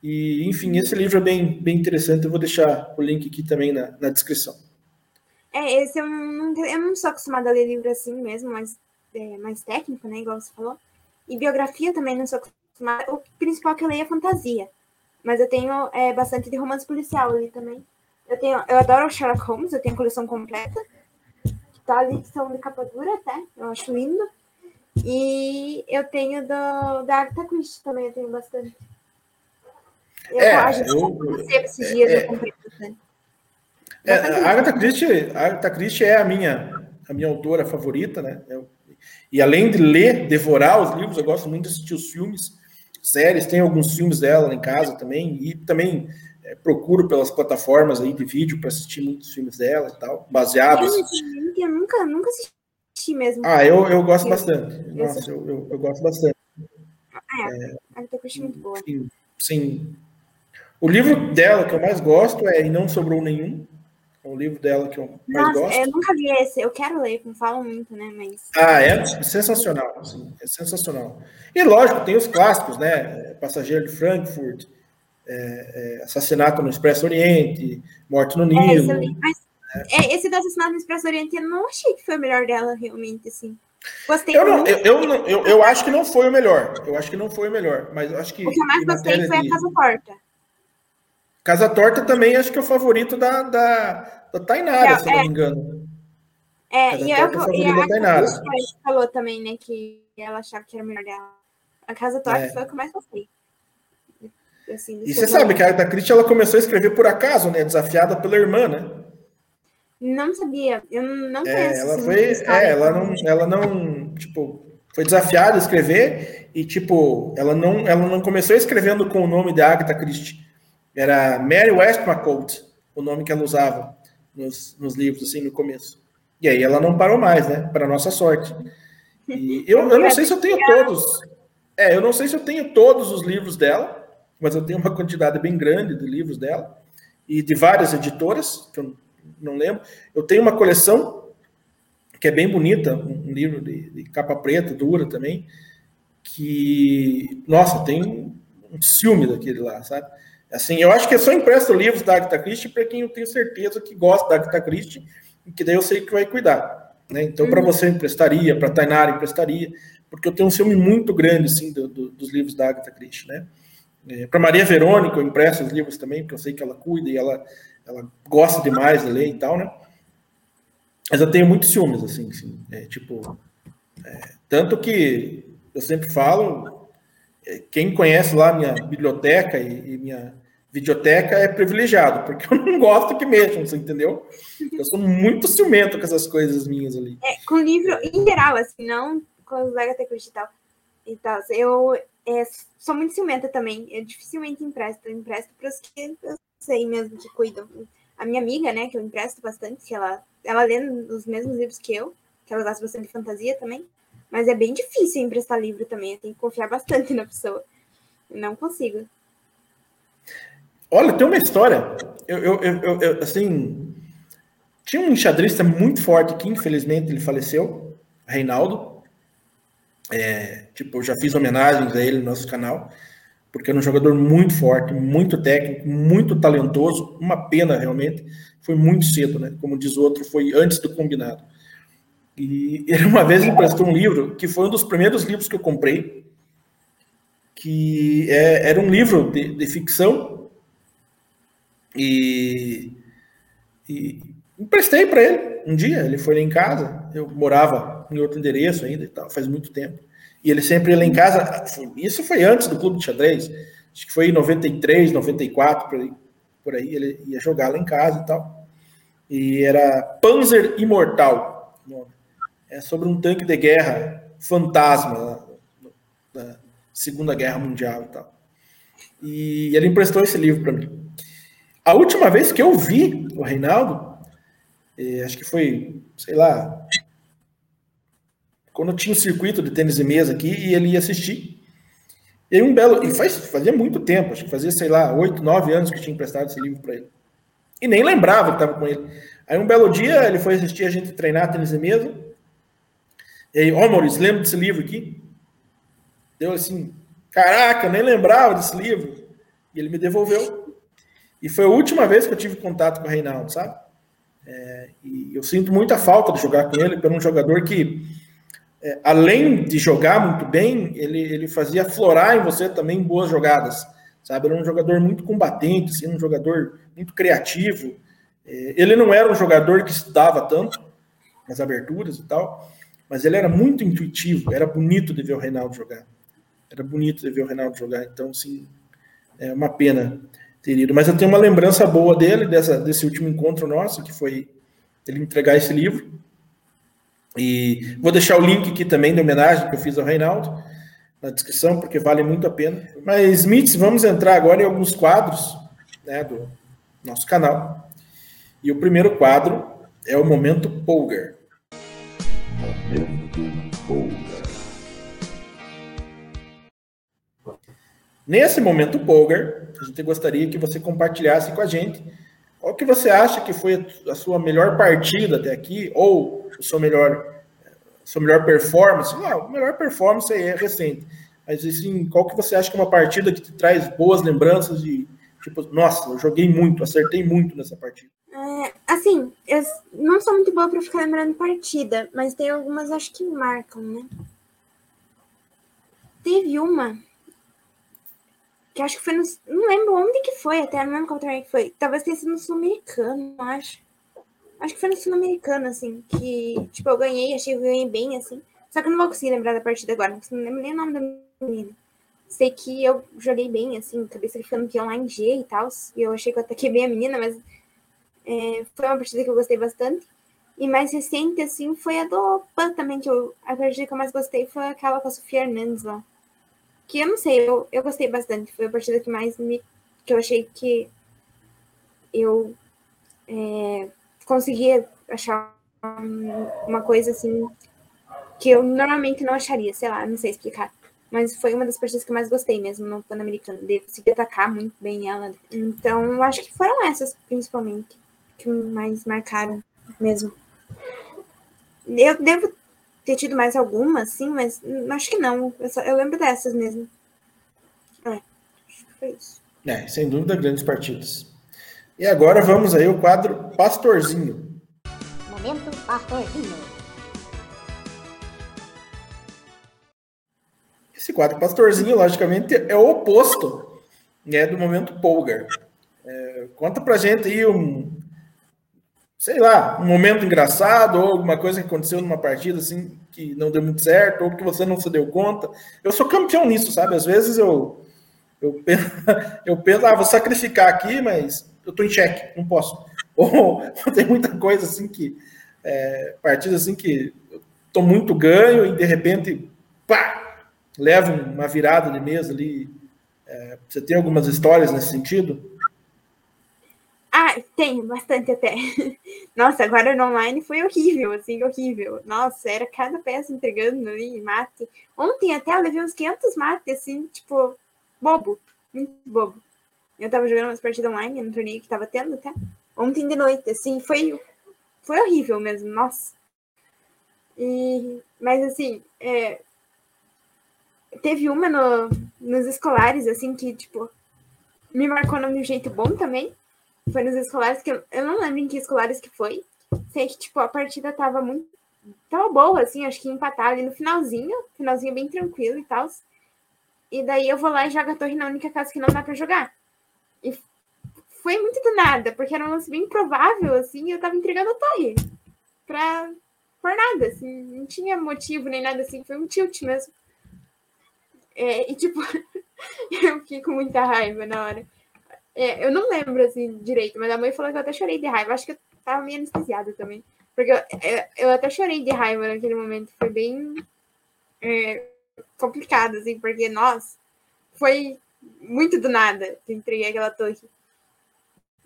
E, enfim, esse livro é bem, bem interessante, eu vou deixar o link aqui também na, na descrição. É, esse eu não, eu não sou acostumada a ler livro assim mesmo, mas é, mais técnico, né? Igual você falou. E biografia também não sou acostumada. O principal que eu leio é fantasia. Mas eu tenho é, bastante de romance policial ali também. Eu, tenho, eu adoro Sherlock Holmes, eu tenho a coleção completa. Que tá ali, que são de capa dura até. Eu acho lindo. E eu tenho do, da Agatha Christie também, eu tenho bastante. Eu, é, a gente eu, esses dias, é, eu comprei bastante. É, a Agatha Christie, a Agatha Christie é a minha, a minha autora favorita, né? Eu, e além de ler, devorar os livros, eu gosto muito de assistir os filmes, séries, tem alguns filmes dela em casa também, e também é, procuro pelas plataformas aí de vídeo para assistir muitos filmes dela e tal, baseados. Eu nunca, nunca assisti mesmo. Ah, eu, eu gosto bastante. Nossa, eu, eu, eu gosto bastante. Ah, é, a Agatha Christie é muito boa. Sim, sim. O livro dela que eu mais gosto é E Não Sobrou Nenhum, o livro dela que eu mais Nossa, gosto. Eu nunca li esse, eu quero ler, não falam muito, né? Mas. Ah, é sensacional, assim, é sensacional. E lógico, tem os clássicos, né? Passageiro de Frankfurt, é, é, Assassinato no Expresso Oriente, Morte no é, Nilo. É, mas, é. esse do Assassinato no Expresso Oriente eu não achei que foi o melhor dela, realmente, assim. Gostei eu, não, eu, eu, eu, eu, acho que não foi o melhor. Eu acho que não foi o melhor, mas acho que. O que eu mais gostei foi de... a Casa Porta. Casa Torta também acho que é o favorito da, da, da Tainara, é, se não me é. engano. É, Casa e, eu, é e a Tainara. falou também, né, que ela achava que era melhor dela. A Casa Torta é. foi o que mais gostei. Assim, e você sabe que a da Christie ela começou a escrever por acaso, né? Desafiada pela irmã, né? Não sabia, eu não conheço. É, ela foi, é, ela não, ela não, tipo, foi desafiada a escrever e tipo, ela não, ela não começou escrevendo com o nome de Agatha Christie. Era Mary Westmacott, o nome que ela usava nos, nos livros, assim, no começo. E aí ela não parou mais, né? Para nossa sorte. E eu, eu não sei se eu tenho todos. É, eu não sei se eu tenho todos os livros dela, mas eu tenho uma quantidade bem grande de livros dela e de várias editoras, que eu não lembro. Eu tenho uma coleção que é bem bonita, um livro de, de capa preta, dura também, que, nossa, tem um ciúme daquele lá, sabe? Assim, eu acho que eu só empresto livros da Agatha Christie para quem eu tenho certeza que gosta da Agatha Christie e que daí eu sei que vai cuidar. Né? Então, uhum. para você emprestaria, para Tainara emprestaria, porque eu tenho um ciúme muito grande assim, do, do, dos livros da Agatha Christie. Né? É, para Maria Verônica, eu empresto os livros também, porque eu sei que ela cuida e ela, ela gosta demais de ler e tal, né? Mas eu tenho muitos ciúmes, assim, assim é, tipo... É, tanto que eu sempre falo, quem conhece lá minha biblioteca e, e, minha videoteca é privilegiado, porque eu não gosto que mexam, você entendeu? Eu sou muito ciumento com essas coisas minhas ali. É, com livro em geral, assim, não com os HT e tal. E tal. Eu é, sou muito ciumenta também. Eu dificilmente empresto. Eu empresto para os que eu sei mesmo que cuidam. A minha amiga, né, que eu empresto bastante, que ela, ela lê os mesmos livros que eu, que ela gosta bastante de fantasia também. Mas é bem difícil emprestar livro também. Tenho que confiar bastante na pessoa. Não consigo. Olha, tem uma história. Eu, eu, eu, eu, assim. Tinha um enxadrista muito forte que, infelizmente, ele faleceu, Reinaldo. É, tipo, eu já fiz homenagens a ele no nosso canal, porque era um jogador muito forte, muito técnico, muito talentoso. Uma pena, realmente. Foi muito cedo, né? Como diz o outro, foi antes do combinado. E ele uma vez emprestou um livro que foi um dos primeiros livros que eu comprei, que é, era um livro de, de ficção e, e emprestei para ele um dia. Ele foi lá em casa, eu morava em outro endereço ainda e tal, faz muito tempo. E ele sempre ia lá em casa. Isso foi antes do clube de xadrez, acho que foi em 93, 94 por aí. Por aí ele ia jogar lá em casa e tal. E era Panzer Imortal, é sobre um tanque de guerra fantasma da Segunda Guerra Mundial e tal. E ele emprestou esse livro para mim. A última vez que eu vi o Reinaldo, eh, acho que foi, sei lá, quando tinha um circuito de tênis de mesa aqui e ele ia assistir. E um belo. E faz, fazia muito tempo, acho que fazia, sei lá, oito, nove anos que tinha emprestado esse livro para ele. E nem lembrava que estava com ele. Aí um belo dia ele foi assistir a gente treinar tênis de mesa. E aí, oh, Maurício, lembra desse livro aqui? Deu assim, caraca, eu nem lembrava desse livro. E ele me devolveu. E foi a última vez que eu tive contato com o Reinaldo, sabe? É, e eu sinto muita falta de jogar com ele, por um jogador que é, além de jogar muito bem, ele, ele fazia florar em você também boas jogadas, sabe? Era um jogador muito combatente, assim, um jogador muito criativo. É, ele não era um jogador que estudava tanto nas aberturas e tal, mas ele era muito intuitivo, era bonito de ver o Reinaldo jogar. Era bonito de ver o Reinaldo jogar, então, sim, é uma pena ter ido. Mas eu tenho uma lembrança boa dele, dessa, desse último encontro nosso, que foi ele entregar esse livro. E vou deixar o link aqui também da homenagem que eu fiz ao Reinaldo na descrição, porque vale muito a pena. Mas, Mitz, vamos entrar agora em alguns quadros né, do nosso canal. E o primeiro quadro é o Momento Polgar. Nesse Momento Polgar, a gente gostaria que você compartilhasse com a gente qual que você acha que foi a sua melhor partida até aqui, ou o seu melhor, sua melhor performance, não, a melhor performance é recente, mas assim, qual que você acha que é uma partida que te traz boas lembranças de, tipo, nossa, eu joguei muito, acertei muito nessa partida? É, assim, eu não sou muito boa para ficar lembrando partida, mas tem algumas acho que marcam, né? Teve uma que acho que foi no. Não lembro onde que foi, até não lembro qual que foi. Talvez tenha sido no Sul-Americano, acho. Acho que foi no Sul-Americano, assim, que, tipo, eu ganhei, achei que eu ganhei bem, assim. Só que eu não vou conseguir lembrar da partida agora, não lembro nem o nome da menina. Sei que eu joguei bem, assim, cabeça ficando campeão lá em G e tal. E eu achei que eu ataquei bem a menina, mas é, foi uma partida que eu gostei bastante. E mais recente, assim, foi a do Pan também, que eu, a partida que eu mais gostei foi aquela com a Sofia Hernandes lá. Que eu não sei, eu, eu gostei bastante. Foi a partida que mais me. que eu achei que eu é, conseguia achar uma coisa assim que eu normalmente não acharia, sei lá, não sei explicar. Mas foi uma das partidas que eu mais gostei mesmo no Pan-Americano. De conseguir atacar muito bem ela. Então, eu acho que foram essas, principalmente, que mais marcaram mesmo. Eu devo ter tido mais algumas, sim, mas acho que não. Eu, só, eu lembro dessas mesmo. É, acho que foi isso. É, sem dúvida, grandes partidas. E agora vamos aí ao quadro Pastorzinho. Momento Pastorzinho. Esse quadro Pastorzinho, logicamente, é o oposto né, do momento Polgar. É, conta pra gente aí um, sei lá, um momento engraçado ou alguma coisa que aconteceu numa partida assim que não deu muito certo ou que você não se deu conta. Eu sou campeão nisso, sabe? Às vezes eu eu penso, eu penso ah, vou sacrificar aqui, mas eu tô em xeque, não posso. Ou tem muita coisa assim que é, partidas assim que eu tô muito ganho e de repente pá, levo uma virada de mesa ali. É, você tem algumas histórias nesse sentido? Ah, tem, bastante até. Nossa, agora no online foi horrível, assim, horrível. Nossa, era cada peça entregando ali, mate. Ontem até eu levei uns 500 mates, assim, tipo, bobo, muito bobo. Eu tava jogando umas partidas online no torneio que tava tendo até. Ontem de noite, assim, foi, foi horrível mesmo, nossa. E, mas, assim, é, teve uma no, nos escolares, assim, que, tipo, me marcou de um jeito bom também foi nos escolares que eu, eu não lembro em que escolares que foi. Sei que, tipo, a partida tava muito. Tava boa, assim, acho que empatar ali no finalzinho, finalzinho bem tranquilo e tal. E daí eu vou lá e jogo a torre na única casa que não dá pra jogar. E foi muito do nada, porque era um lance bem improvável, assim, e eu tava entregando a torre. Pra. Por nada, assim, não tinha motivo nem nada assim, foi um tilt mesmo. É, e tipo, eu fiquei com muita raiva na hora. É, eu não lembro assim direito, mas a mãe falou que eu até chorei de raiva. Acho que eu tava meio anestesiada também. Porque eu, eu, eu até chorei de raiva naquele momento. Foi bem é, complicado, assim, porque, nossa, foi muito do nada que eu entreguei aquela torre.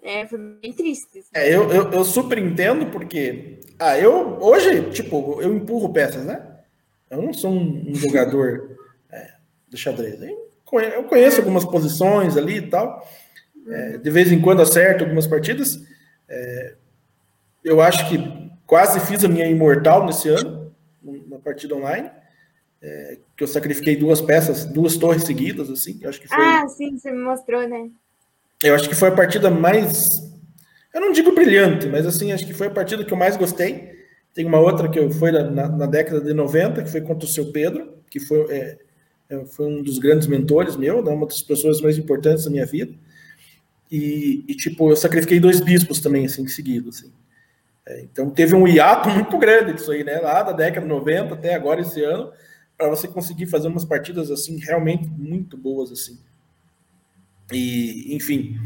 É, foi bem triste. Assim. É, eu, eu, eu, super entendo, porque. Ah, eu hoje, tipo, eu empurro peças, né? Eu não sou um, um jogador do xadrez. Eu conheço algumas posições ali e tal. É, de vez em quando acerto algumas partidas. É, eu acho que quase fiz a minha imortal nesse ano, na partida online. É, que eu sacrifiquei duas peças, duas torres seguidas, assim. Eu acho que foi... Ah, sim, você me mostrou, né? Eu acho que foi a partida mais. Eu não digo brilhante, mas assim, acho que foi a partida que eu mais gostei. Tem uma outra que foi na, na década de 90, que foi contra o seu Pedro, que foi, é, foi um dos grandes mentores meu, né, uma das pessoas mais importantes da minha vida. E, e, tipo, eu sacrifiquei dois bispos também, assim, seguidos, assim. É, então teve um hiato muito grande disso aí, né? Lá da década de 90 até agora, esse ano, para você conseguir fazer umas partidas, assim, realmente muito boas, assim. E, enfim,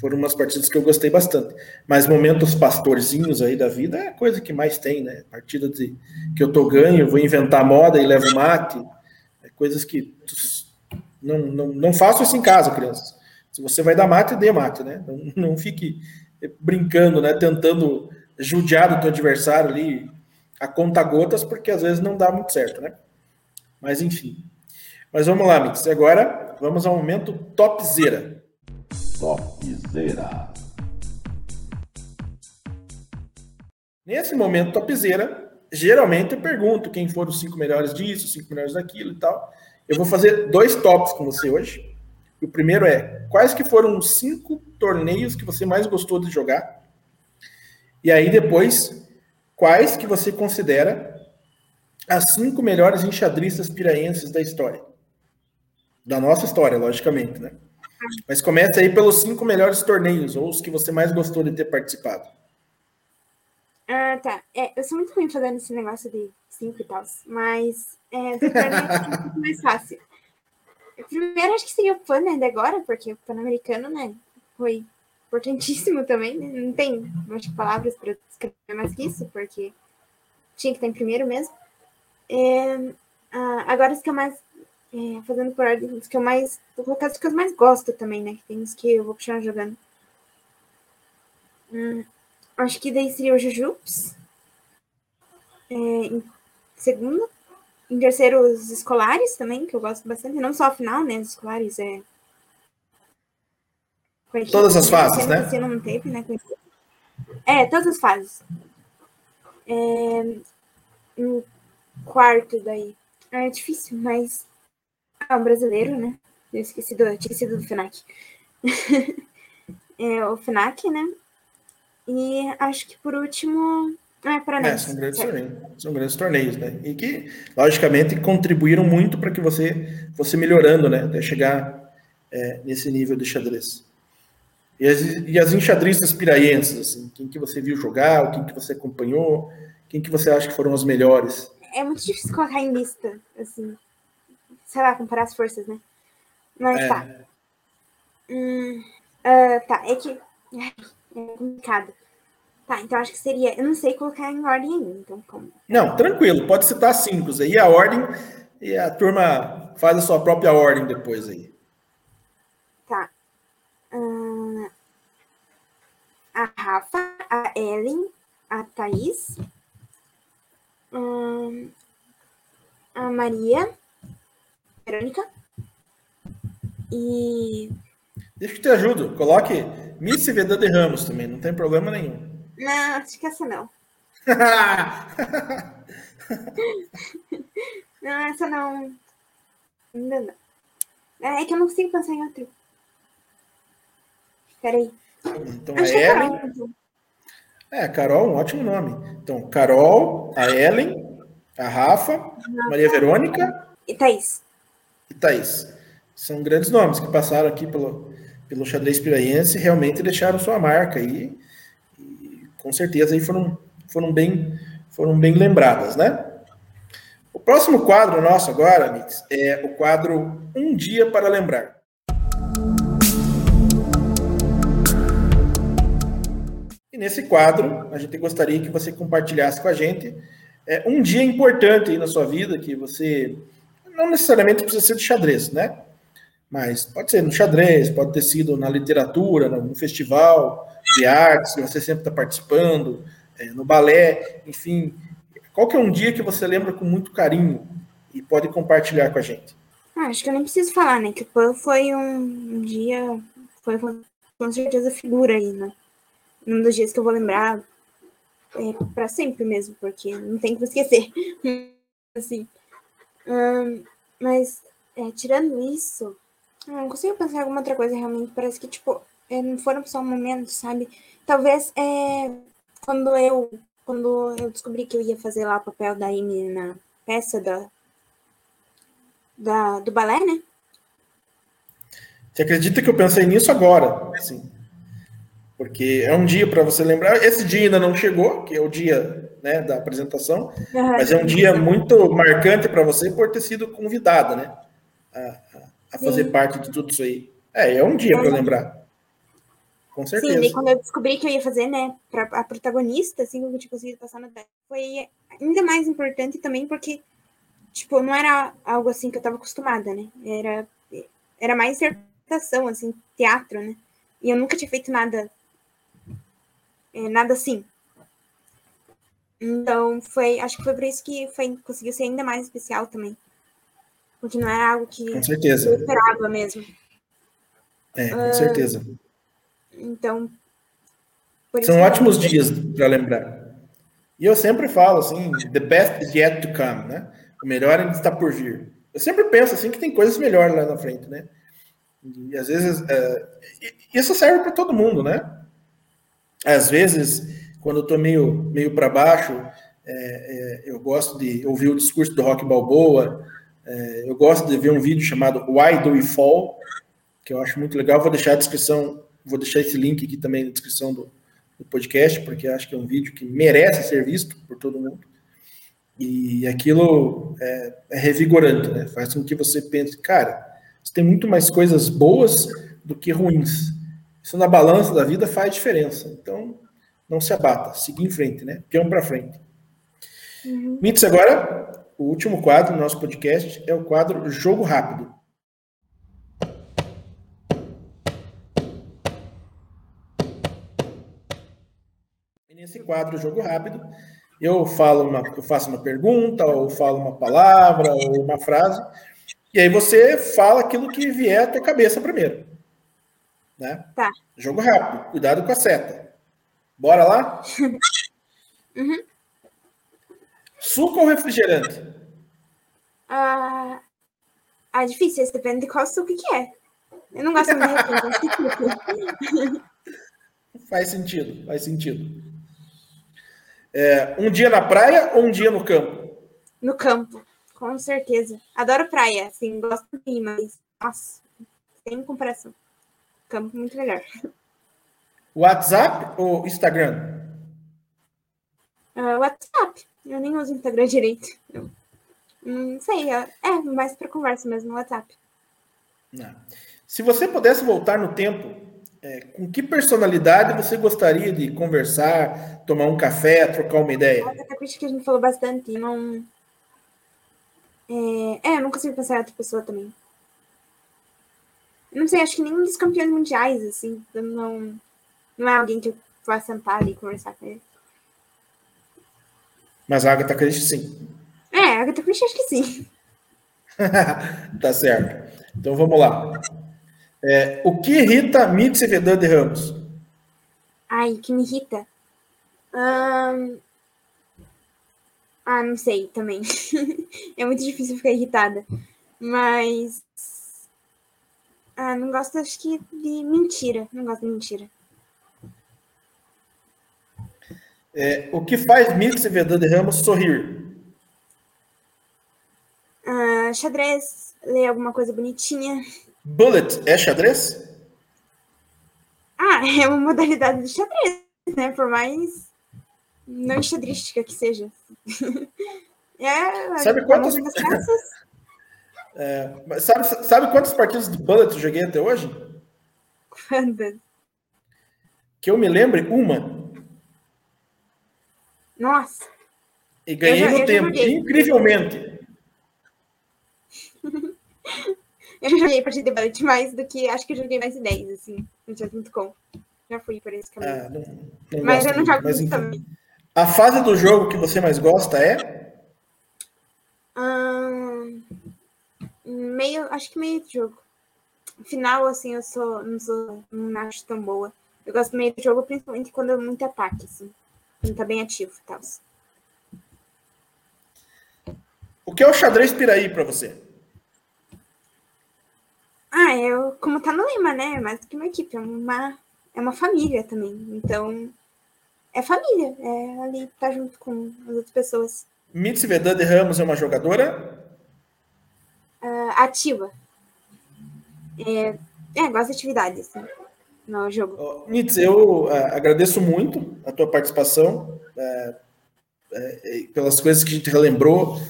foram umas partidas que eu gostei bastante. Mas momentos pastorzinhos aí da vida é a coisa que mais tem, né? Partida de, que eu tô ganho, vou inventar moda e levo mate. Coisas que não, não, não faço isso em casa, crianças. Se você vai dar mate, dê mate, né? Não, não fique brincando, né? Tentando judiar do teu adversário ali a conta gotas, porque às vezes não dá muito certo, né? Mas enfim. Mas vamos lá, Mix. Agora vamos ao momento topzera. Topzera. Nesse momento topzera, geralmente eu pergunto quem foram os cinco melhores disso, cinco melhores daquilo e tal. Eu vou fazer dois tops com você hoje. O primeiro é quais que foram os cinco torneios que você mais gostou de jogar? E aí depois, quais que você considera as cinco melhores enxadristas piraenses da história? Da nossa história, logicamente, né? Mas começa aí pelos cinco melhores torneios, ou os que você mais gostou de ter participado. Ah, tá. É, eu sou muito ruim fazendo esse negócio de cinco e tal, mas é, é mais fácil. Primeiro, acho que seria o PAN, né, de agora, porque o Pan-Americano, né, foi importantíssimo também, né? Não tem, acho, palavras para escrever mais que isso, porque tinha que estar em primeiro mesmo. É, ah, agora, os que eu mais, é, fazendo por ordem, os que eu mais, vou colocar os que eu mais gosto também, né, que tem os que eu vou continuar jogando. Hum, acho que daí seria o Jujutsu. É, em segundo. Em terceiro, os escolares também, que eu gosto bastante. Não só a final, né? Os escolares é. Todas as fases, né? Não teve, né? É, todas as fases. É, um quarto daí. É difícil, mas. Ah, um brasileiro, né? Eu esqueci do, tinha esquecido do FNAC. é, o FNAC, né? E acho que por último, é, para é, são, grandes torneios, são grandes torneios, né? E que, logicamente, contribuíram muito para que você fosse melhorando, né? Até chegar é, nesse nível de xadrez. E as, e as enxadristas piraienses, assim, quem que você viu jogar, quem que você acompanhou, quem que você acha que foram as melhores? É muito difícil colocar em lista, assim, sei lá, comparar as forças, né? Mas é. tá. Hum, uh, tá, é que complicado. Tá, então acho que seria. Eu não sei colocar em ordem ainda, então como? Não, tranquilo, pode citar cinco aí, a ordem e a turma faz a sua própria ordem depois aí. Tá. Uh, a Rafa, a Ellen, a Thaís, uh, a Maria, a Verônica e. Deixa que te ajudo. Coloque Miss de Ramos também, não tem problema nenhum. Não, acho que essa não. não, essa não. Ainda não. É que eu não consigo pensar em outro. Peraí. Então, acho a Ellen. Carol, então. É, Carol, um ótimo nome. Então, Carol, a Ellen, a Rafa, Maria Verônica. E Thaís. E Thaís. São grandes nomes que passaram aqui pelo, pelo xadrez piraense e realmente deixaram sua marca aí com certeza aí foram, foram, bem, foram bem lembradas, né? O próximo quadro nosso agora, é o quadro Um Dia para Lembrar. E nesse quadro, a gente gostaria que você compartilhasse com a gente é, um dia importante aí na sua vida, que você não necessariamente precisa ser de xadrez, né? Mas pode ser no xadrez, pode ter sido na literatura, no festival de artes que você sempre está participando, é, no balé, enfim. Qual que é um dia que você lembra com muito carinho e pode compartilhar com a gente? Ah, acho que eu nem preciso falar, né? Que foi um, dia. Foi com certeza figura aí, né? Um dos dias que eu vou lembrar é, para sempre mesmo, porque não tem que esquecer. assim. Um, mas, é, tirando isso, não consigo pensar em alguma outra coisa realmente. Parece que, tipo, é, não foram só momentos, sabe? Talvez é, quando eu quando eu descobri que eu ia fazer lá o papel da Amy na peça da, da, do balé, né? Você acredita que eu pensei nisso agora? Assim, porque é um dia para você lembrar. Esse dia ainda não chegou, que é o dia né, da apresentação, uhum. mas é um dia muito marcante para você por ter sido convidada, né? A, a fazer Sim. parte de tudo isso aí. É, é um dia para lembrar. Com certeza. Sim, e quando eu descobri que eu ia fazer, né, pra, a protagonista, assim, que eu tinha conseguido passar no foi ainda mais importante também porque, tipo, não era algo assim que eu tava acostumada, né? Era, era mais interpretação, assim, teatro, né? E eu nunca tinha feito nada, é, nada assim. Então, foi, acho que foi por isso que foi, conseguiu ser ainda mais especial também. Porque não era algo que com certeza. eu esperava mesmo. É, com uh, certeza. Então. São ótimos dias para lembrar. E eu sempre falo assim: the best is yet to come, né? O melhor ainda está por vir. Eu sempre penso assim que tem coisas melhores lá na frente, né? E às vezes é, isso serve para todo mundo, né? Às vezes, quando eu tô meio, meio para baixo, é, é, eu gosto de ouvir o discurso do Rock Balboa, é, eu gosto de ver um vídeo chamado Why Do We Fall, que eu acho muito legal. Vou deixar a descrição Vou deixar esse link aqui também na descrição do, do podcast, porque acho que é um vídeo que merece ser visto por todo mundo. E aquilo é, é revigorante, né? Faz com que você pense, cara, você tem muito mais coisas boas do que ruins. Isso na balança da vida faz diferença. Então, não se abata, siga em frente, né? Peão para frente. Uhum. Mitz, agora, o último quadro do nosso podcast é o quadro Jogo Rápido. nesse quadro Jogo Rápido, eu falo uma, eu faço uma pergunta, ou falo uma palavra, ou uma frase, e aí você fala aquilo que vier à tua cabeça primeiro. Né? Tá. Jogo rápido, cuidado com a seta. Bora lá? uhum. Suco ou refrigerante? Ah, ah, difícil, isso depende de qual suco que é. Eu não gosto muito. faz sentido, faz sentido. É, um dia na praia ou um dia no campo? No campo, com certeza. Adoro praia, assim, gosto de mas, nossa, sem comparação. Campo muito melhor. WhatsApp ou Instagram? Uh, WhatsApp. Eu nem uso Instagram direito. Eu, não sei, é, é mais para conversa mesmo, WhatsApp. Não. Se você pudesse voltar no tempo é, com que personalidade você gostaria de conversar, tomar um café, trocar uma ideia? Até que a gente falou bastante, não. É, é, eu não consigo pensar em outra pessoa também. Eu não sei, acho que nenhum dos campeões mundiais, assim, não, não é alguém que eu vá sentar ali e conversar com ele. Mas a Agatha Christie, sim. É, a Agatha Christie acho que sim. tá certo. Então vamos lá. É, o que irrita Mitzi Vedan de Ramos? Ai, que me irrita? Um... Ah, não sei também. é muito difícil ficar irritada. Mas. Ah, não gosto, acho que, de mentira. Não gosto de mentira. É, o que faz Mitzi Vedan de Ramos sorrir? Ah, xadrez, ler alguma coisa bonitinha. Bullet é xadrez? Ah, é uma modalidade de xadrez, né? Por mais não enxadrística que seja. é, sabe quantas... é, sabe, sabe quantas partidas de Bullet eu joguei até hoje? Quantas? Que eu me lembre, uma. Nossa. E ganhei já, no tempo, incrivelmente. Eu já joguei partida de Bullet mais do que. Acho que eu joguei mais de 10, assim, no Chess.com. Já fui por esse caminho. Ah, não, não mas eu não jogo muito então, também. A fase do jogo que você mais gosta é? Hum, meio, acho que meio de jogo. Final, assim, eu sou, não sou, não acho tão boa. Eu gosto meio do jogo, principalmente quando é muito ataque, assim. Quando tá bem ativo tal. O que é o xadrez piraí para você? Ah, eu, como tá no lema, né? É mais do que uma equipe, é uma, é uma família também. Então, é família, é ali tá junto com as outras pessoas. Mitzi Vedande Ramos é uma jogadora? Uh, ativa. É, é, gosto de atividade, assim, no jogo. Mitz, eu uh, agradeço muito a tua participação, uh, pelas coisas que a gente relembrou.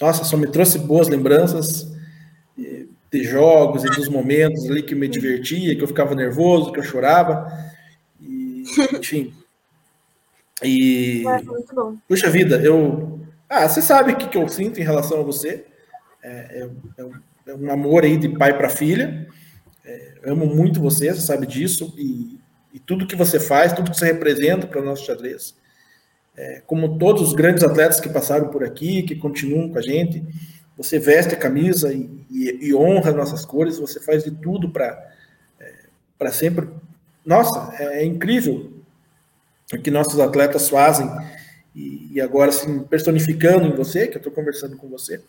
nossa, só me trouxe boas lembranças de jogos e dos momentos ali que me divertia, que eu ficava nervoso, que eu chorava. E, enfim. E. É, muito bom. Puxa vida, eu. Ah, você sabe o que, que eu sinto em relação a você. É, é, é um amor aí de pai para filha. É, amo muito você, você sabe disso. E, e, tudo que você faz, tudo que você representa para o nosso xadrez. É, como todos os grandes atletas que passaram por aqui, que continuam com a gente, você veste a camisa e, e, e honra nossas cores, você faz de tudo para é, sempre. Nossa, é, é, incrível o que nossos atletas fazem e, agora, assim, personificando em você, que eu estou conversando com você,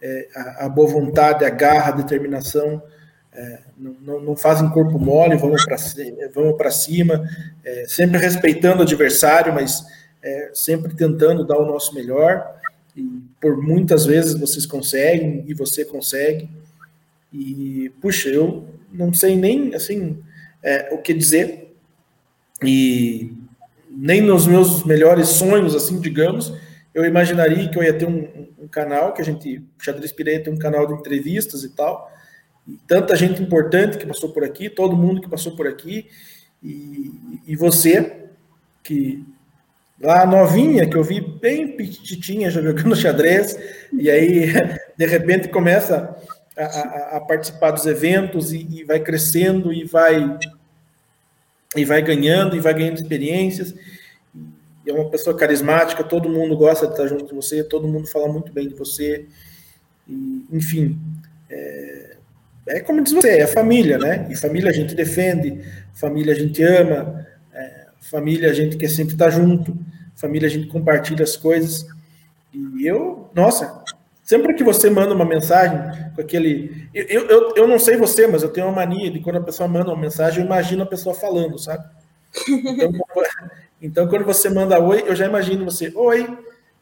é, a, a, boa vontade, a garra, a determinação, é, não, não, fazem corpo mole, vamos para vamos cima, é, sempre respeitando o adversário, mas é, sempre tentando dar o nosso melhor. E por muitas vezes vocês conseguem e você consegue. E, puxa, eu não sei nem, assim, é, o que dizer. E nem nos meus melhores sonhos, assim, digamos, eu imaginaria que eu ia ter um, um canal, que a gente, Xadrez Pireia tem um canal de entrevistas e tal, tanta gente importante que passou por aqui, todo mundo que passou por aqui, e, e você, que lá novinha, que eu vi bem petitinha já jogando xadrez, e aí de repente começa a, a, a participar dos eventos e, e, vai crescendo e vai e vai ganhando e vai ganhando experiências. E é uma pessoa carismática, todo mundo gosta de estar junto com você, todo mundo fala muito bem de você. E, enfim, é, é como diz você, é família, né? E família a gente defende, família a gente ama, é, família a gente quer sempre estar junto família a gente compartilha as coisas. E eu, nossa, sempre que você manda uma mensagem com aquele. Eu, eu, eu não sei você, mas eu tenho uma mania de quando a pessoa manda uma mensagem, eu imagino a pessoa falando, sabe? Então, então quando você manda oi, eu já imagino você, oi.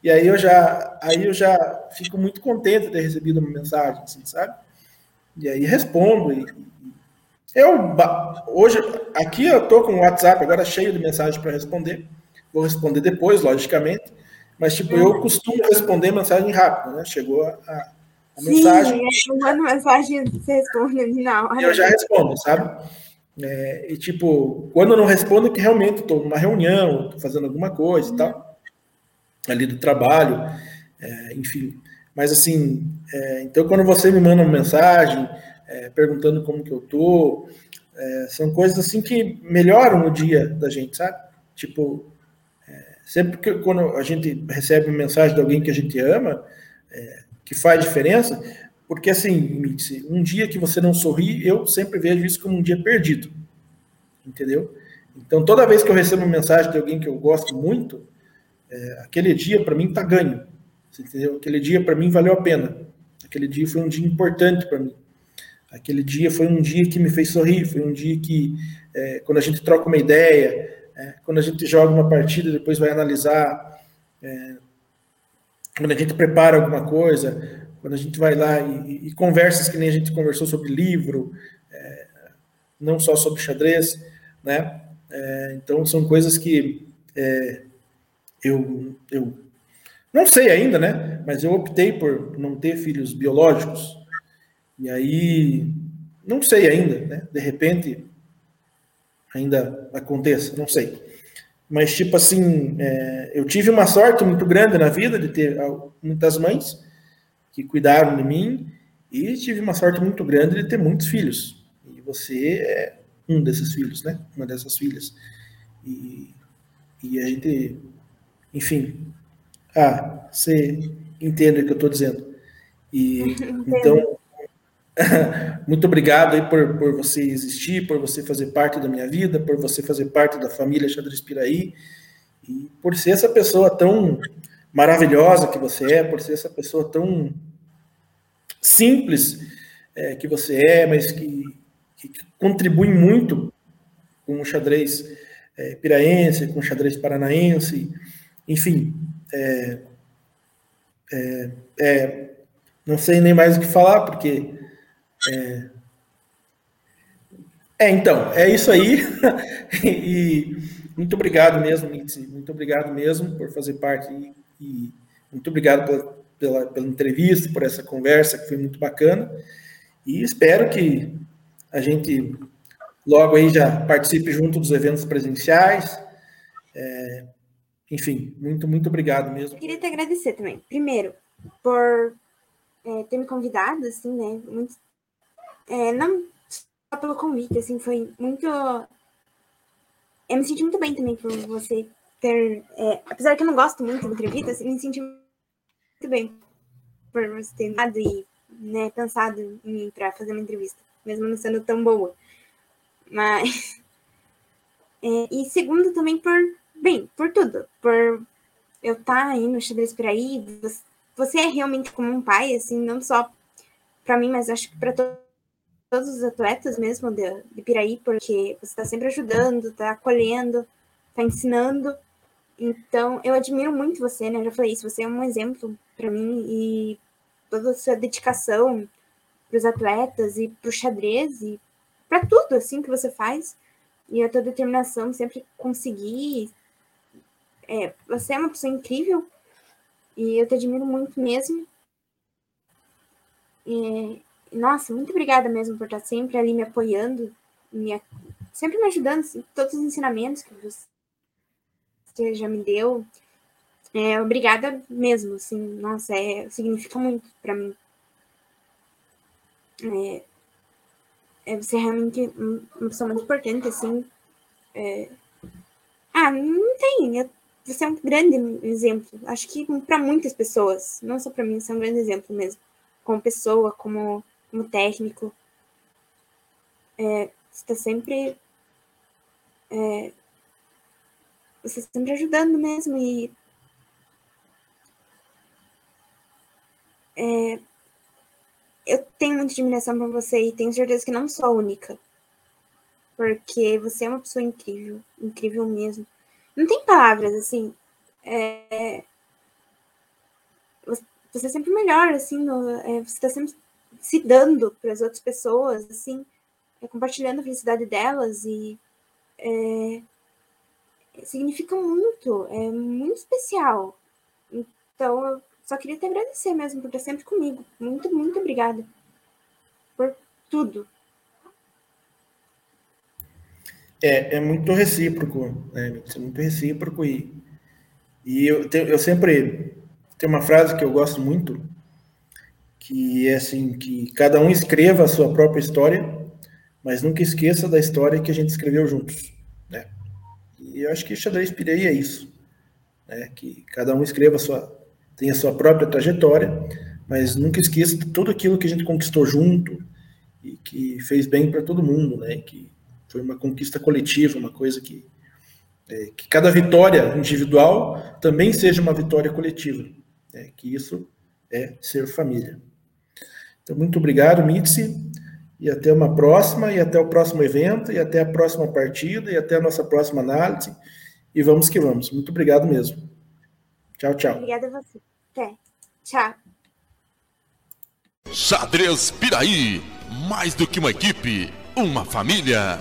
E aí eu já, aí eu já fico muito contente de ter recebido uma mensagem, assim, sabe? E aí respondo. E, eu hoje aqui eu tô com o WhatsApp agora cheio de mensagens para responder. Vou responder depois, logicamente. Mas, tipo, eu costumo responder mensagem rápida, né? Chegou a, a, Sim, mensagem. Sim, eu mando mensagem você responde na hora. Eu já respondo, sabe? É, e, tipo, quando eu não respondo, é que realmente estou numa reunião, estou fazendo alguma coisa e tal, ali do trabalho, é, enfim. Mas, assim, é, então, quando você me manda uma mensagem é, perguntando como que eu tô, é, são coisas, assim, que melhoram o dia da gente, sabe? Tipo, Sempre que quando a gente recebe uma mensagem de alguém que a gente ama, é, que faz diferença, porque assim, um dia que você não sorri, eu sempre vejo isso como um dia perdido. Entendeu? Então, toda vez que eu recebo uma mensagem de alguém que eu gosto muito, é, aquele dia para mim tá ganho. Entendeu? Aquele dia para mim valeu a pena. Aquele dia foi um dia importante para mim. Aquele dia foi um dia que me fez sorrir, foi um dia que, é, quando a gente troca uma ideia, é, quando a gente joga uma partida, depois vai analisar. É, quando a gente prepara alguma coisa, quando a gente vai lá e, e conversas que nem a gente conversou sobre livro, é, não só sobre xadrez, né? É, então são coisas que é, eu, eu não sei ainda, né? Mas eu optei por não ter filhos biológicos. E aí, não sei ainda, né? De repente, ainda aconteça, não sei. Mas, tipo assim, é, eu tive uma sorte muito grande na vida de ter muitas mães que cuidaram de mim e tive uma sorte muito grande de ter muitos filhos. E você é um desses filhos, né? Uma dessas filhas. E, e a gente, enfim, ah, você entende o que eu estou dizendo. E então, muito obrigado aí por, por você existir, por você fazer parte da minha vida, por você fazer parte da família Xadrez Piraí, e por ser essa pessoa tão maravilhosa que você é, por ser essa pessoa tão simples é, que você é, mas que, que, contribui muito com o xadrez é, piraense, com o xadrez paranaense, enfim. É, é, é não sei nem mais o que falar, porque. É, é então, é isso aí. e muito obrigado mesmo, Mitzi. Muito obrigado mesmo por fazer parte e, e muito obrigado pela, pela, pela, entrevista, por essa conversa que foi muito bacana. E espero que a gente logo aí já participe junto dos eventos presenciais. É, enfim, muito, muito obrigado mesmo. Queria te agradecer também. Primeiro, por é, ter me convidado, assim, né? Muito, é, não só pelo convite, assim, foi muito. Eu me senti muito bem também por você ter. É, apesar que eu não gosto muito de entrevista, assim, me senti muito bem por você ter dado e né, pensado em mim para fazer uma entrevista, mesmo não sendo tão boa. Mas. É, e segundo, também por. Bem, por tudo. Por eu estar tá no xadrez por aí, você é realmente como um pai, assim, não só para mim, mas acho que para to todos os atletas mesmo de, de Piraí, porque você está sempre ajudando, está acolhendo, está ensinando. Então, eu admiro muito você, né? Eu já falei isso, você é um exemplo para mim e toda a sua dedicação para os atletas e para o xadrez e para tudo assim que você faz e a tua determinação sempre conseguir. É, você é uma pessoa incrível e eu te admiro muito mesmo. E, nossa, muito obrigada mesmo por estar sempre ali me apoiando, me, sempre me ajudando, assim, todos os ensinamentos que você já me deu. É, obrigada mesmo, assim, nossa, é, significa muito para mim. É, é, você é realmente uma pessoa muito importante, assim. É... Ah, não tem, eu você é um grande exemplo. Acho que para muitas pessoas, não só para mim, você é um grande exemplo mesmo. Como pessoa, como, como técnico. É, você está sempre. É, você está sempre ajudando mesmo e. É, eu tenho muita admiração por você e tenho certeza que não sou a única. Porque você é uma pessoa incrível, incrível mesmo. Não tem palavras, assim. É, você é sempre melhor, assim, no, é, você está sempre se dando para as outras pessoas, assim, é, compartilhando a felicidade delas e é, significa muito, é muito especial. Então, eu só queria te agradecer mesmo por estar sempre comigo. Muito, muito obrigada por tudo. É, é muito recíproco, né? É muito recíproco e, e eu, te, eu sempre tenho uma frase que eu gosto muito, que é assim, que cada um escreva a sua própria história, mas nunca esqueça da história que a gente escreveu juntos, né? E eu acho que xadrez pirei é isso, né? Que cada um escreva a sua, tem a sua própria trajetória, mas nunca esqueça de tudo aquilo que a gente conquistou junto e que fez bem para todo mundo, né? Que foi uma conquista coletiva, uma coisa que, é, que cada vitória individual também seja uma vitória coletiva. Né? Que isso é ser família. Então, muito obrigado, Mitzi, e até uma próxima, e até o próximo evento, e até a próxima partida, e até a nossa próxima análise. E vamos que vamos. Muito obrigado mesmo. Tchau, tchau. Obrigada a você. Até. Tchau. Xadrez Piraí, mais do que uma equipe, uma família.